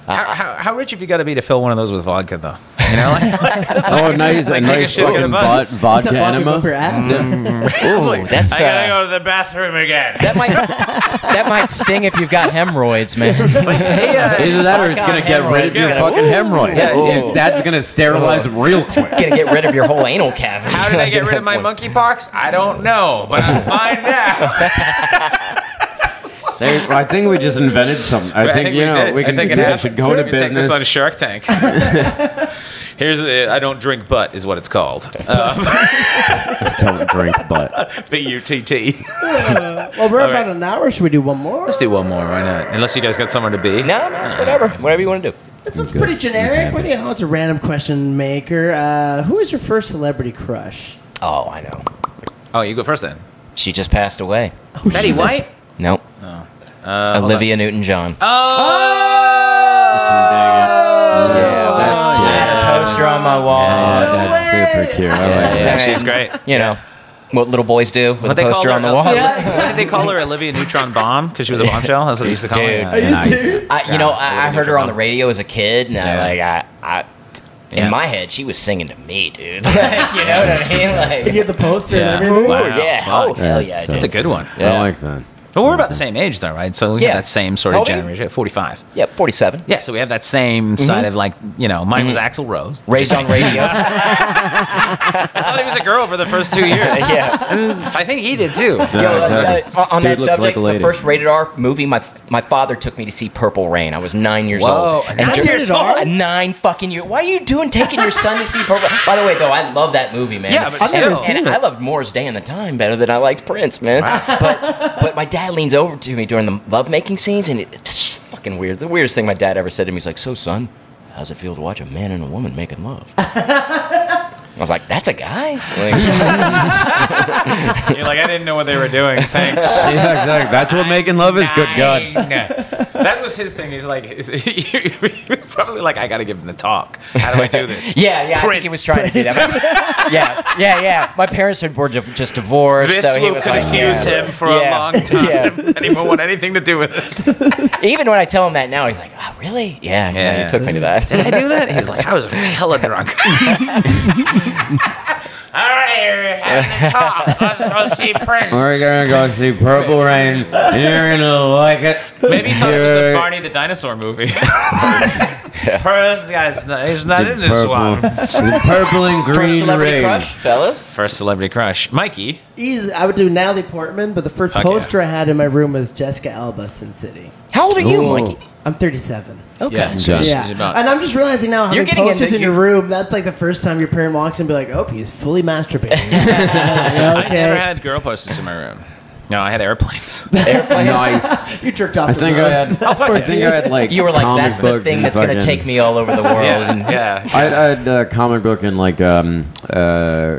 How, how, how rich have you got to be to fill one of those with vodka though? You know, like, Oh, nice, a Like, nice a fucking buzz. vod- vodka Except vodka enema. up ooh, like, that's I gotta uh, go to the bathroom again. that might that might sting if you've got hemorrhoids, man. Hey, uh, Either that or it's Vodka gonna get rid of hemorrhoids. your Yeah. fucking Ooh. hemorrhoids. Yeah. It- that's gonna sterilize them real quick. Gonna get rid of your whole anal cavity. How did I get rid of my monkeypox? I don't know, but I'm fine now. They- I think we just invented something. I, think, you we know did. we I can think it we happened. should go into we business. Take this on Shark Tank. Here's uh, I don't drink butt is what it's called. Um, Don't drink butt. B U T T. Well, we're All about right. an hour. Should we do one more? Let's do one more. Why not? Unless you guys got somewhere to be. No, no, it's whatever. Whatever you want to do. This one's pretty generic, but you know, it's a random question maker. Uh, who is your first celebrity crush? Oh, I know. Oh, you go first then. She just passed away. Oh, Betty. White. Nope. Uh, Olivia Newton-John. Oh. yeah, that's wow. cute. I had a poster on my wall. Oh, that's super cute. I like Yeah, that. she's great. You know what little boys do with What a they poster call on the wall. Yeah. They call her? Olivia Neutron Bomb because she was a bombshell. That's what they used to call Dude. her. Are you Yeah. serious? I, you know, I, I heard her on the radio as a kid, and Yeah. I, like I, I, in Yeah. my head, she was singing to me, dude. Like, you know what I mean? You Like, get the poster Yeah. and everything. Wow. oh yeah, Fuck. oh hell That's yeah, so- dude. That's a good one. Yeah. I like that. But we're about the same age, though, right? So we Yeah. have that same sort of old generation. Forty-five. Yeah, forty-seven. Yeah, so we have that same side of like, you know, mine was Axl Rose. Raised on radio. I thought he was a girl for the first two years. yeah. I think he did too. Yo, uh, exactly. uh, on that looks like subject, the first rated R movie, my my father took me to see Purple Rain. I was nine years Whoa, old. nine dur- years old? Nine fucking years. What are you doing taking your son to see Purple? By the way, though, I love that movie, man. Yeah, but and, still. and I loved Morris Day and the Time better than I liked Prince, man. But but my dad leans over to me during the lovemaking scenes, and it's fucking weird. The weirdest thing my dad ever said to me is like, "So, son, how's it feel to watch a man and a woman making love?" I was like, "That's a guy." Like, You're like, I didn't know what they were doing. Thanks. Yeah, exactly. That's what making love is. Good God. That was his thing. He's like, he was probably like, I got to give him the talk. How do I do this? Yeah, yeah, I think he was trying to do that. Yeah, yeah, yeah. My parents had were di- just divorced. This so he will was like, confuse yeah. him for Yeah. a long time, Yeah. and he won't want anything to do with it. Even when I tell him that now, he's like, "Oh, really? Yeah, yeah." Yeah. He took me to that. Did I do that? He was like, I was hella drunk. All right, you're having a talk. Let's go see Prince. We're gonna go see Purple Rain, and you're gonna like it. Maybe he thought it was a You're- Barney the dinosaur movie. First guy's not, he's not in this purple, one. the purple and First green celebrity rain. crush, fellas. First celebrity crush, Mikey. Easy. I would do Natalie Portman, but the first Fuck poster I had in my room was Jessica Alba, Sin City. How old are you, Ooh. Mikey? I'm 37. Okay. Yeah, so Yeah. she's Yeah, about- and I'm just realizing now You're having getting posters into- in your room. That's like the first time your parent walks in and be like, "Oh, he's fully masturbating." I okay, never had girl posters in my room. No, I had airplanes. Nice. you jerked off. I to think those. I had. Oh, fuck I yeah. think I had like. You were like, comic "That's the book thing and that's gonna fucking- take me all over the world." yeah, and yeah. I had, I had uh, comic book and like um uh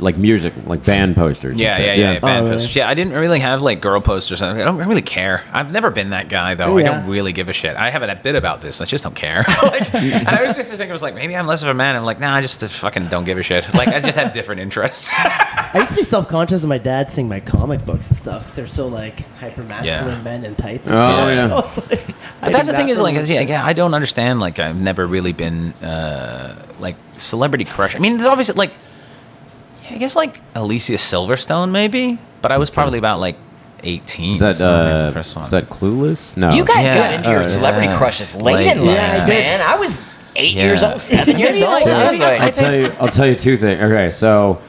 like music like band posters. and Yeah, yeah, yeah, yeah. Band Oh, really? posters. Yeah, I didn't really have like girl posters. I don't really care. I've never been that guy though. Oh, I don't really give a shit. I have a bit about this. I just don't care. like, and I was just thinking, I was like, maybe I'm less of a man. I'm like, nah, I just fucking don't give a shit. Like, I just have different interests. I used to be self-conscious of my dad seeing my comic books and stuff because they're so like hyper masculine Yeah. men in tights. And Oh, stuff. yeah. So it's like, But that's the thing is like yeah, yeah, I don't understand like I've never really been uh like celebrity crush. I mean, there's obviously like I guess like Alicia Silverstone maybe, but I was probably about like 18. Is that so maybe it's the uh, first one. is that Clueless? No. you guys Yeah. got into your celebrity yeah. crushes late Like, in life, yeah, I did. man. I was eight Yeah. years old, seven years old. I- I was maybe like, I'll tell you. I'll tell you two things. Okay, so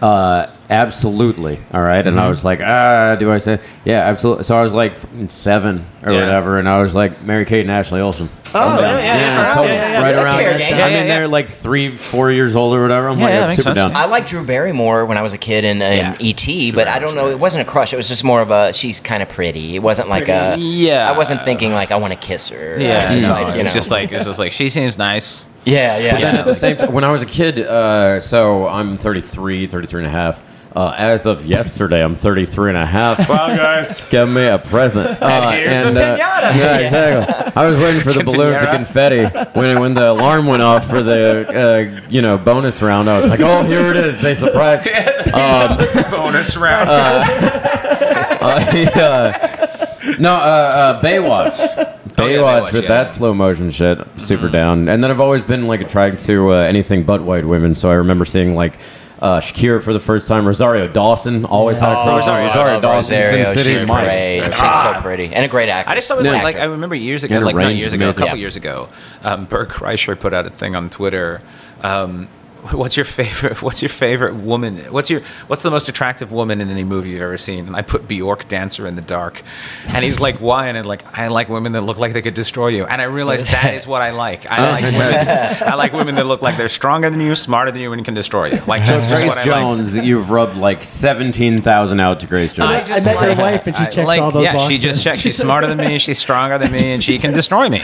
uh, absolutely, all right. And I was like, ah, do I say? Yeah, absolutely. So I was like fucking seven or Yeah. whatever, and I was like Mary Kate and Ashley Olsen. Oh, yeah, yeah, yeah, totally. yeah, yeah. Right That's around. fair there. game. I Yeah, mean, yeah, yeah. they're like three, four years old or whatever. I'm Yeah, like, yeah, I'm makes super sense. down. I liked Drew Barrymore when I was a kid in, in Yeah. E.T., but I don't know. It wasn't a crush. It was just more of a she's kind of pretty. It wasn't like a. Yeah. I wasn't thinking like I want to kiss her. yeah, It's just no, like, you it's know. just like it's just like she seems nice. yeah, yeah. But then at the same time, when I was a kid, uh, so I'm 33, 33 and a half. Uh, as of yesterday, I'm 33 and a half. Wow, guys, Give me a present. Uh, here's the uh, pinata. yeah, exactly. I was waiting for the balloons of Quinceañera. confetti when when the alarm went off for the uh, you know bonus round. I was like, oh, here it is. They surprised. Um, bonus round. I, uh, no, uh, uh, Baywatch. Baywatch Baywatch, with yeah. that slow motion shit, super down. And then I've always been like attracted to uh, anything but white women. So I remember seeing like uh, Shakira for the first time. Rosario Dawson always had a crush on Rosario Rosario Dawson. Dawson. Rosario, Sin City's she's mine. great. She's so pretty and a great actor. I just always Yeah. like, like I remember years ago, And like not range years is ago, a amazing. couple Yeah. years ago, um, Bert Kreischer put out a thing on Twitter. Um, what's your favorite? What's your favorite woman? What's your What's the most attractive woman in any movie you've ever seen? And I put Bjork, Dancer in the Dark, and he's like, why? And I'm like, I like women that look like they could destroy you. And I realized that is what I like. I like women. I like women that look like they're stronger than you, smarter than you, and can destroy you. Like So that's just Grace what I like. Jones, you've rubbed like seventeen thousand out to Grace Jones. I just I met your like- wife and she I checks like- all those yeah, she just checks. She's smarter than me. She's stronger than me, and she can destroy me.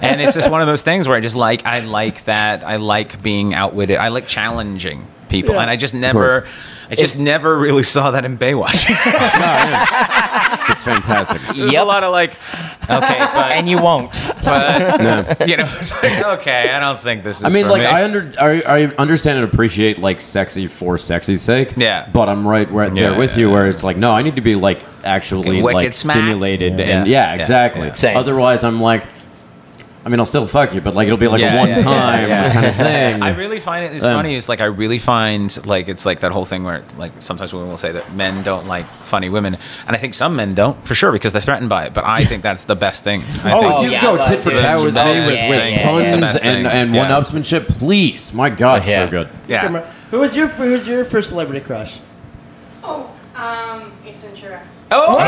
And it's just one of those things where I just like. I like that. I like being outwitted. I like challenging people, Yeah. and I just never. I just never really saw that in Baywatch. it's fantastic. There's Yep. a lot of like, okay, but, and you won't. but you know, it's like okay, I don't think this is. I mean, for like me. I under I, I understand and appreciate like sexy for sexy's sake. Yeah. But I'm right right Yeah, there with yeah, you, yeah. where it's like, no, I need to be like actually like smack. stimulated Yeah. and Yeah. yeah, Yeah. exactly. Yeah. Same. Otherwise, I'm like, I mean, I'll still fuck you, but like it'll be like Yeah, a one yeah, time yeah, yeah. kind of thing. I really find it. It's Um, funny. Is like I really find like it's like that whole thing where like sometimes women will say that men don't like funny women, and I think some men don't for sure because they're threatened by it. But I think that's the best thing. I Oh, think. you yeah, go I tit for tat with me with, yeah, with yeah, yeah. puns The best and, and Yeah. one-upsmanship. Please, my God, Yeah. so good. yeah. Who was your Who was your first celebrity crush? Oh, um, Ace Ventura. Oh,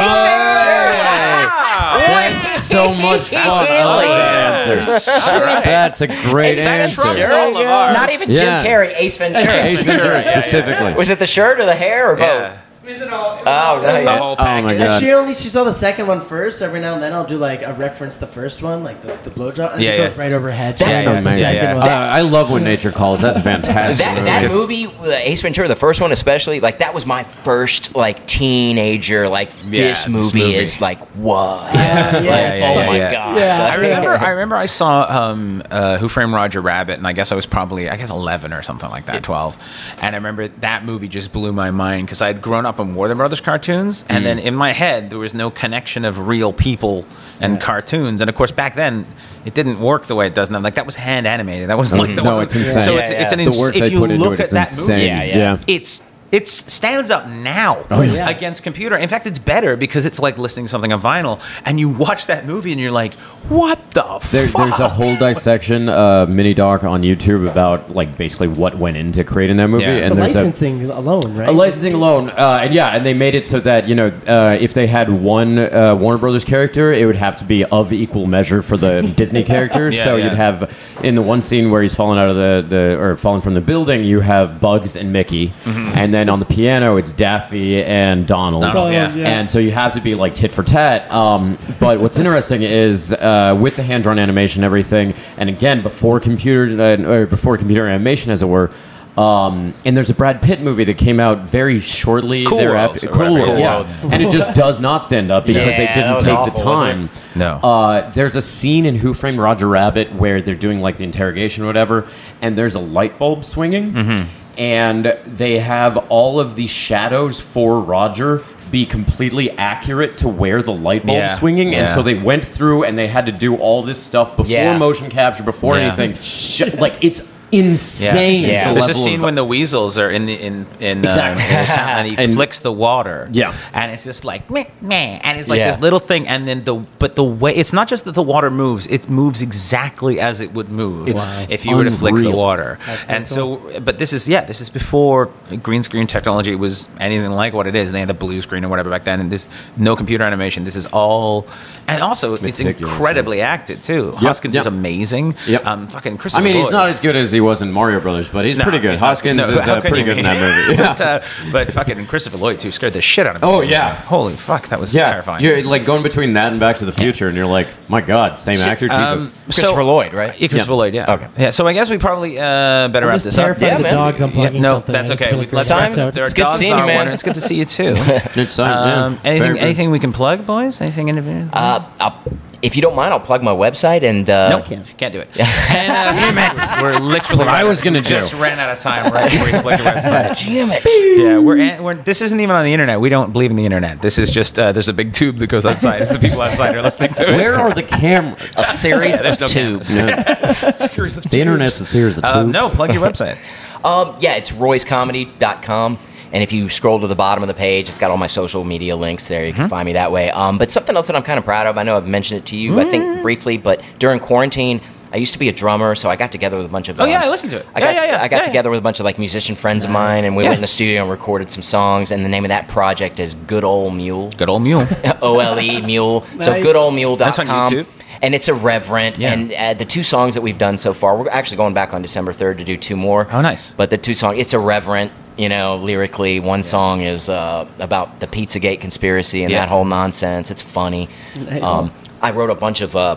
That's so much fun. I love that answer. That's a great Ace answer. Ventura. all. Not even Yeah. Jim Carrey, Ace Ventura. Ace Ventura yeah, yeah, yeah. specifically. Was it the shirt or the hair or both? Yeah. Visit all. Oh, The nice. whole Oh my. God. And she only she saw the second one first. Every now and then I'll do like a reference the first one, like the, the blowjob, and Yeah, it goes right over her head. Yeah, She yeah, amazing. second Yeah, one. Uh, I love when nature calls. That's fantastic. That, that movie, uh, Ace Ventura, the first one especially, like that was my first like teenager. Like Yeah, this this movie, movie. is like what? Yeah, Like, yeah, yeah, oh yeah, my yeah. god! Yeah. I remember. I remember. I saw um, uh, Who Framed Roger Rabbit, and I guess I was probably, I guess, eleven or something like that, twelve. And I remember that movie just blew my mind because I had grown up on Warner Brothers cartoons, and hmm. then in my head there was no connection of real people and cartoons. And of course, back then it didn't work the way it does now. Like that was hand animated. That wasn't like mm-hmm. that No, it's insane. So Yeah, it's, yeah. it's an ins- if you look it, at that insane. movie, Yeah, yeah. yeah. it's it stands up now Oh, yeah. against computer. In fact, it's better because it's like listening to something on vinyl, and you watch that movie and you're like, "What the There, fuck?" there's a whole dissection uh, mini doc on YouTube about like basically what went into creating that movie, Yeah. and The there's licensing alone, right? a, a licensing alone, uh, and yeah, and they made it so that you know uh, if they had one uh, Warner Brothers character, it would have to be of equal measure for the Disney characters. Yeah, so yeah. you'd have in the one scene where he's falling out of the, the or falling from the building, you have Bugs and Mickey, Mm-hmm. and then on the piano it's Daffy and Donald. Donald, yeah. yeah. And so you have to be like tit for tat. Um, but what's interesting is uh, with the hand drawn animation, and everything, and again before computer uh, or before computer animation, as it were. Um, and there's a Brad Pitt movie that came out very shortly Cool thereafter. Worlds or Cool, yeah. and it just does not stand up because Yeah, they didn't take awful, the time. No. Uh, there's a scene in Who Framed Roger Rabbit where they're doing like the interrogation or whatever, and there's a light bulb swinging, Mm-hmm. And they have all of the shadows for Roger be completely accurate to where the light bulb Yeah, swinging, and yeah. so they went through and they had to do all this stuff before Yeah. motion capture, before Yeah. anything. Sh- like it's insane. Yeah. the There's a scene of- when the weasels are in the in in, Exactly. uh, in his house and he And- flicks the water. Yeah. and it's just like meh, meh, and it's like Yeah. this little thing, and then the but the way it's not just that the water moves; it moves exactly as it would move It's if you were to flick the unreal. water. and so, but this is yeah, this is before green screen technology was anything like what it is. And They had a blue screen or whatever back then, and this no computer animation. This is all, and also it's Meticulous, incredibly acted too. Hoskins yep. is amazing. Yep. Um, fucking Chris. I mean, he's not as good as he was in Mario Brothers, but he's No, pretty good. he's not- Hoskins no, is uh, pretty good in that movie. but, uh, but fucking Christopher Lloyd too scared the shit out of me. Oh, yeah. holy fuck, that was Yeah, terrifying. you're like going between that and Back to the Future, and you're like, my God, same actor, Jesus. Um, Christopher Lloyd, right? Yeah, Christopher Yeah. Lloyd. Yeah. Okay. Yeah. So I guess we probably uh, better I'm wrap this up. terrified Yeah, of the man. dogs unplugging Yeah, no, something. that's okay. been great let's Simon, episode. There are it's good dogs seeing on you, man. It's good to see you too. It's fine, um, anything, anything we can plug, boys? Anything individual? Uh, I'll, if you don't mind, I'll plug my website and uh, nope, can't. can't do it. and, uh, damn it. We're literally. what I was gonna do. Just ran out of time right before you plugged your website. Damn it! Yeah, we're, an- we're. This isn't even on the internet. We don't believe in the internet. This is just uh, there's a big tube that goes outside. It's the people outside are listening to it. Where are the cameras? A series There's of no tubes. cameras. Series of The internet's tubes. a series of Uh, tubes. no, plug your website. Um, yeah, it's royscomedy.com. And if you scroll to the bottom of the page, it's got all my social media links there. You can Mm-hmm. find me that way. Um, but something else that I'm kind of proud of, I know I've mentioned it to you, I Mm. think briefly, but during quarantine, I used to be a drummer, so I got together with a bunch of. Oh, yeah, um, I listened to it. I Yeah, got, yeah, yeah. I got Yeah, together with a bunch of like musician friends of mine, and we Yeah. went in the studio and recorded some songs. And the name of that project is Good Old Mule. Good old mule. O L E Mule. So Nice. goodoldmule.com. That's on YouTube. And it's irreverent. Yeah. And uh, the two songs that we've done so far, we're actually going back on December 3rd to do two more. Oh, nice. But the two songs, it's irreverent, you know, lyrically. One song is uh, about the Pizzagate conspiracy and Yeah. that whole nonsense. It's funny. Nice. Um, I wrote a bunch of uh,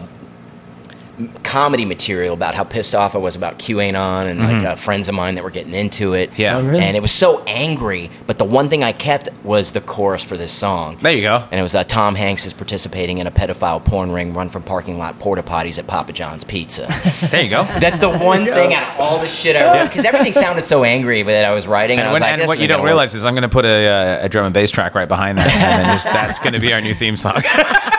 comedy material about how pissed off I was about QAnon and like uh, friends of mine that were getting into it. Mm-hmm. Yeah. Oh, really? And it was so angry, but the one thing I kept was the chorus for this song. There you go. And it was uh, Tom Hanks is participating in a pedophile porn ring run from parking lot porta potties at Papa John's Pizza. There you go. That's the one thing out of all the shit I wrote because everything sounded so angry that I was writing. And, And, I was when, like, and this what you don't gonna realize is I'm going to put a, uh, a drum and bass track right behind that, and then just, that's going to be our new theme song.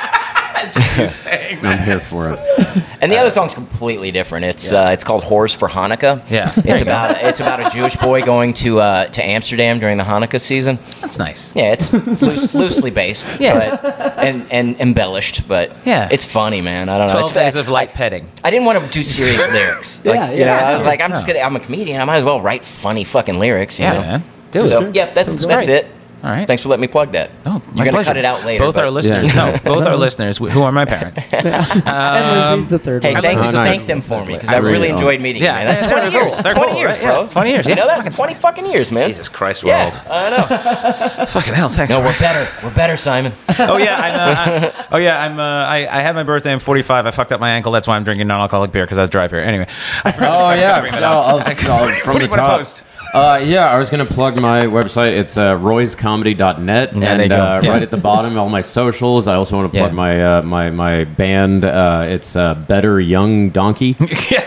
Just saying I'm here for it. And the other song's completely different. It's uh, it's called "Whores for Hanukkah." Yeah. It's about it's about a Jewish boy going to uh, to Amsterdam during the Hanukkah season. That's nice. Yeah, it's loose, loosely based, Yeah. but, and and embellished, but Yeah. it's funny, man. I don't know. Twelve It's days of light petting. I didn't want to do serious lyrics. Like, Yeah, You know, yeah. I was like, I'm just Yeah. gonna. I'm a comedian. I might as well write funny fucking lyrics. You Yeah, know? man. Do So it. yeah, that's Sounds that's great. it. All right. Thanks for letting me plug that. Oh, my You're gonna cut it out later. Both but- our listeners, Yeah. no, both our listeners, who are my parents. and Lindsay's the third Hey, one. thanks Oh, to nice. thank them for me because I I really really enjoyed meeting Yeah, you. Man. That's yeah, 20 years. They're 20 cool, years, right? Yeah, bro. 20 years, You know that? 20 fucking years, man. Jesus Christ, Yeah, world. I know. Fucking hell, thanks. No, we're better. We're better, Simon. oh yeah, I'm, uh, I, oh yeah, I'm. Uh, I, I had my birthday. I'm 45. I fucked up my ankle. That's why I'm drinking non-alcoholic beer because I was dry here. Anyway, Oh yeah, No, up. I'll- I'll- from the you top. Post? Uh, yeah, I was gonna plug my website. It's uh, royscomedy.net, Yeah, there and you uh, Yeah. right at the bottom, all my socials. I also want to plug Yeah. my uh, my my band. Uh, it's uh, Better Young Donkey.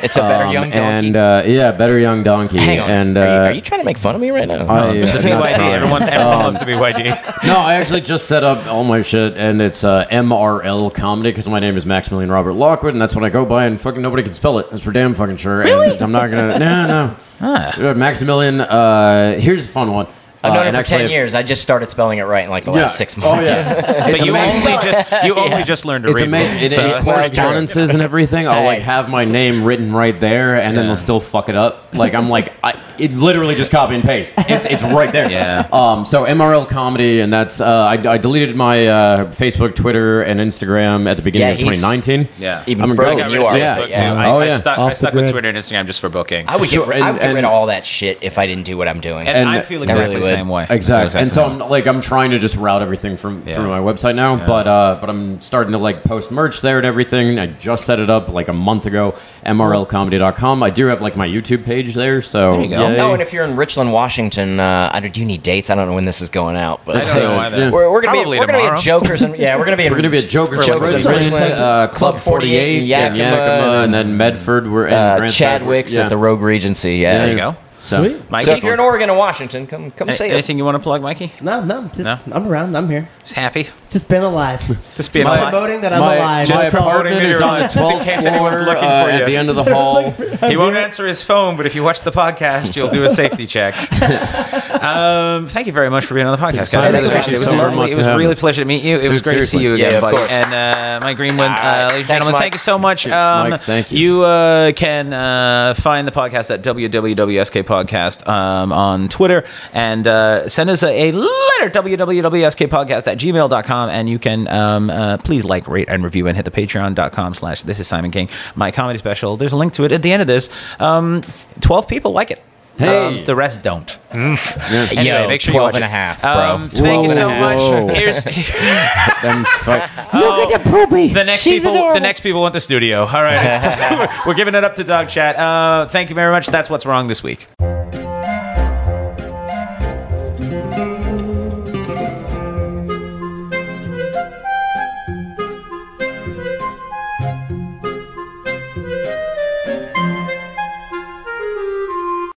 It's a better Um, young donkey. And uh, yeah, Better Young Donkey. Hang on. And are, you, are you trying to make fun of me right now? I- It's a BYD. trying. Everyone, everyone loves the BYD. no, I actually just set up all my shit, and it's uh, MRL Comedy because my name is Maximilian Robert Lockwood, and that's what I go by, and fucking nobody can spell it. That's for damn fucking sure. Really? And I'm not gonna. No, no. Uh, Maximilian. Uh, here's a fun one. I've Uh, known it for 10 years. I just started spelling it right in like the Yeah. last six months. Oh yeah. But you amazing. only just you only just learned to It's read. amazing. It, So it that's well, correspondences and everything. I'll like have my name written right there, and then they'll still fuck it up. Like I'm like, I, it literally just copy and paste. It's, it's right there. Yeah. Um. So MRL comedy, and that's uh, I, I deleted my uh, Facebook, Twitter, and Instagram at the beginning Yeah, of 2019. Yeah. Even I'm a further girl. than I you are. Yeah. yeah. too. I, Oh, I yeah. stuck, I stuck with. Twitter and Instagram just for booking. I would, get, rid, I would get rid of all that shit if I didn't do what I'm doing. and, and- I feel exactly really the same way. Exactly. And so I'm like I'm trying to just route everything from Yeah. through my website now, but uh, but I'm starting to like post merch there and everything. I just set it up like a month ago. MRLcomedy.com. I do have like my YouTube page there, so There you go. yay. Oh, and if you're in Richland, Washington, uh, I don't, do you need dates? I don't know when this is going out, but I don't know either. Yeah. We're, we're gonna Probably be we're gonna be tomorrow. at Jokers and yeah, we're gonna be in, We're gonna be at Joker's, Jokers in in Richmond, Richmond, uh, Club 48 in Yakima, Yakima, and then Medford. We're in uh, Chadwick's Bedford. at the Rogue Regency. Yeah, There you go. So, Sweet. Mikey, So if you're in Oregon or Washington, come come a- see us. anything you want to plug, Mikey? No, no, just No? I'm around. I'm here. Just happy. Just been alive. Just being Just alive. promoting that I'm my, alive. Just my promoting apartment that is you're on alive, just in 12th case anyone's looking uh, for you. at the end of the hall. He won't answer his phone, but if you watch the podcast, you'll do a safety check. um, thank you very much for being on the podcast, guys. I really appreciate it. It was, so lovely. it was really a pleasure to meet you. It was Dude, great to see you again, of buddy. And uh, Mike Greenwood, right. uh, ladies and gentlemen, Mike. thank you so much. Um, Mike, thank you. You uh, can uh, find the podcast at www.skpodcast um, on Twitter and uh, send us a, a letter www.skpodcast at gmail.com and you can um, uh, please like, rate, and review and hit the patreon.com slash this is Simon King, my comedy special. There's a link to it at the end of this. Um, 12 people like it. Hey. Um, the rest don't. Anyway, Yo, make sure you 12 watch and it. a half, bro. Um, thank you so much. Here's Them fuck- the next people. The next people want the studio. All right, it's- we're giving it up to Dog Chat. Uh, thank you very much. That's what's wrong this week.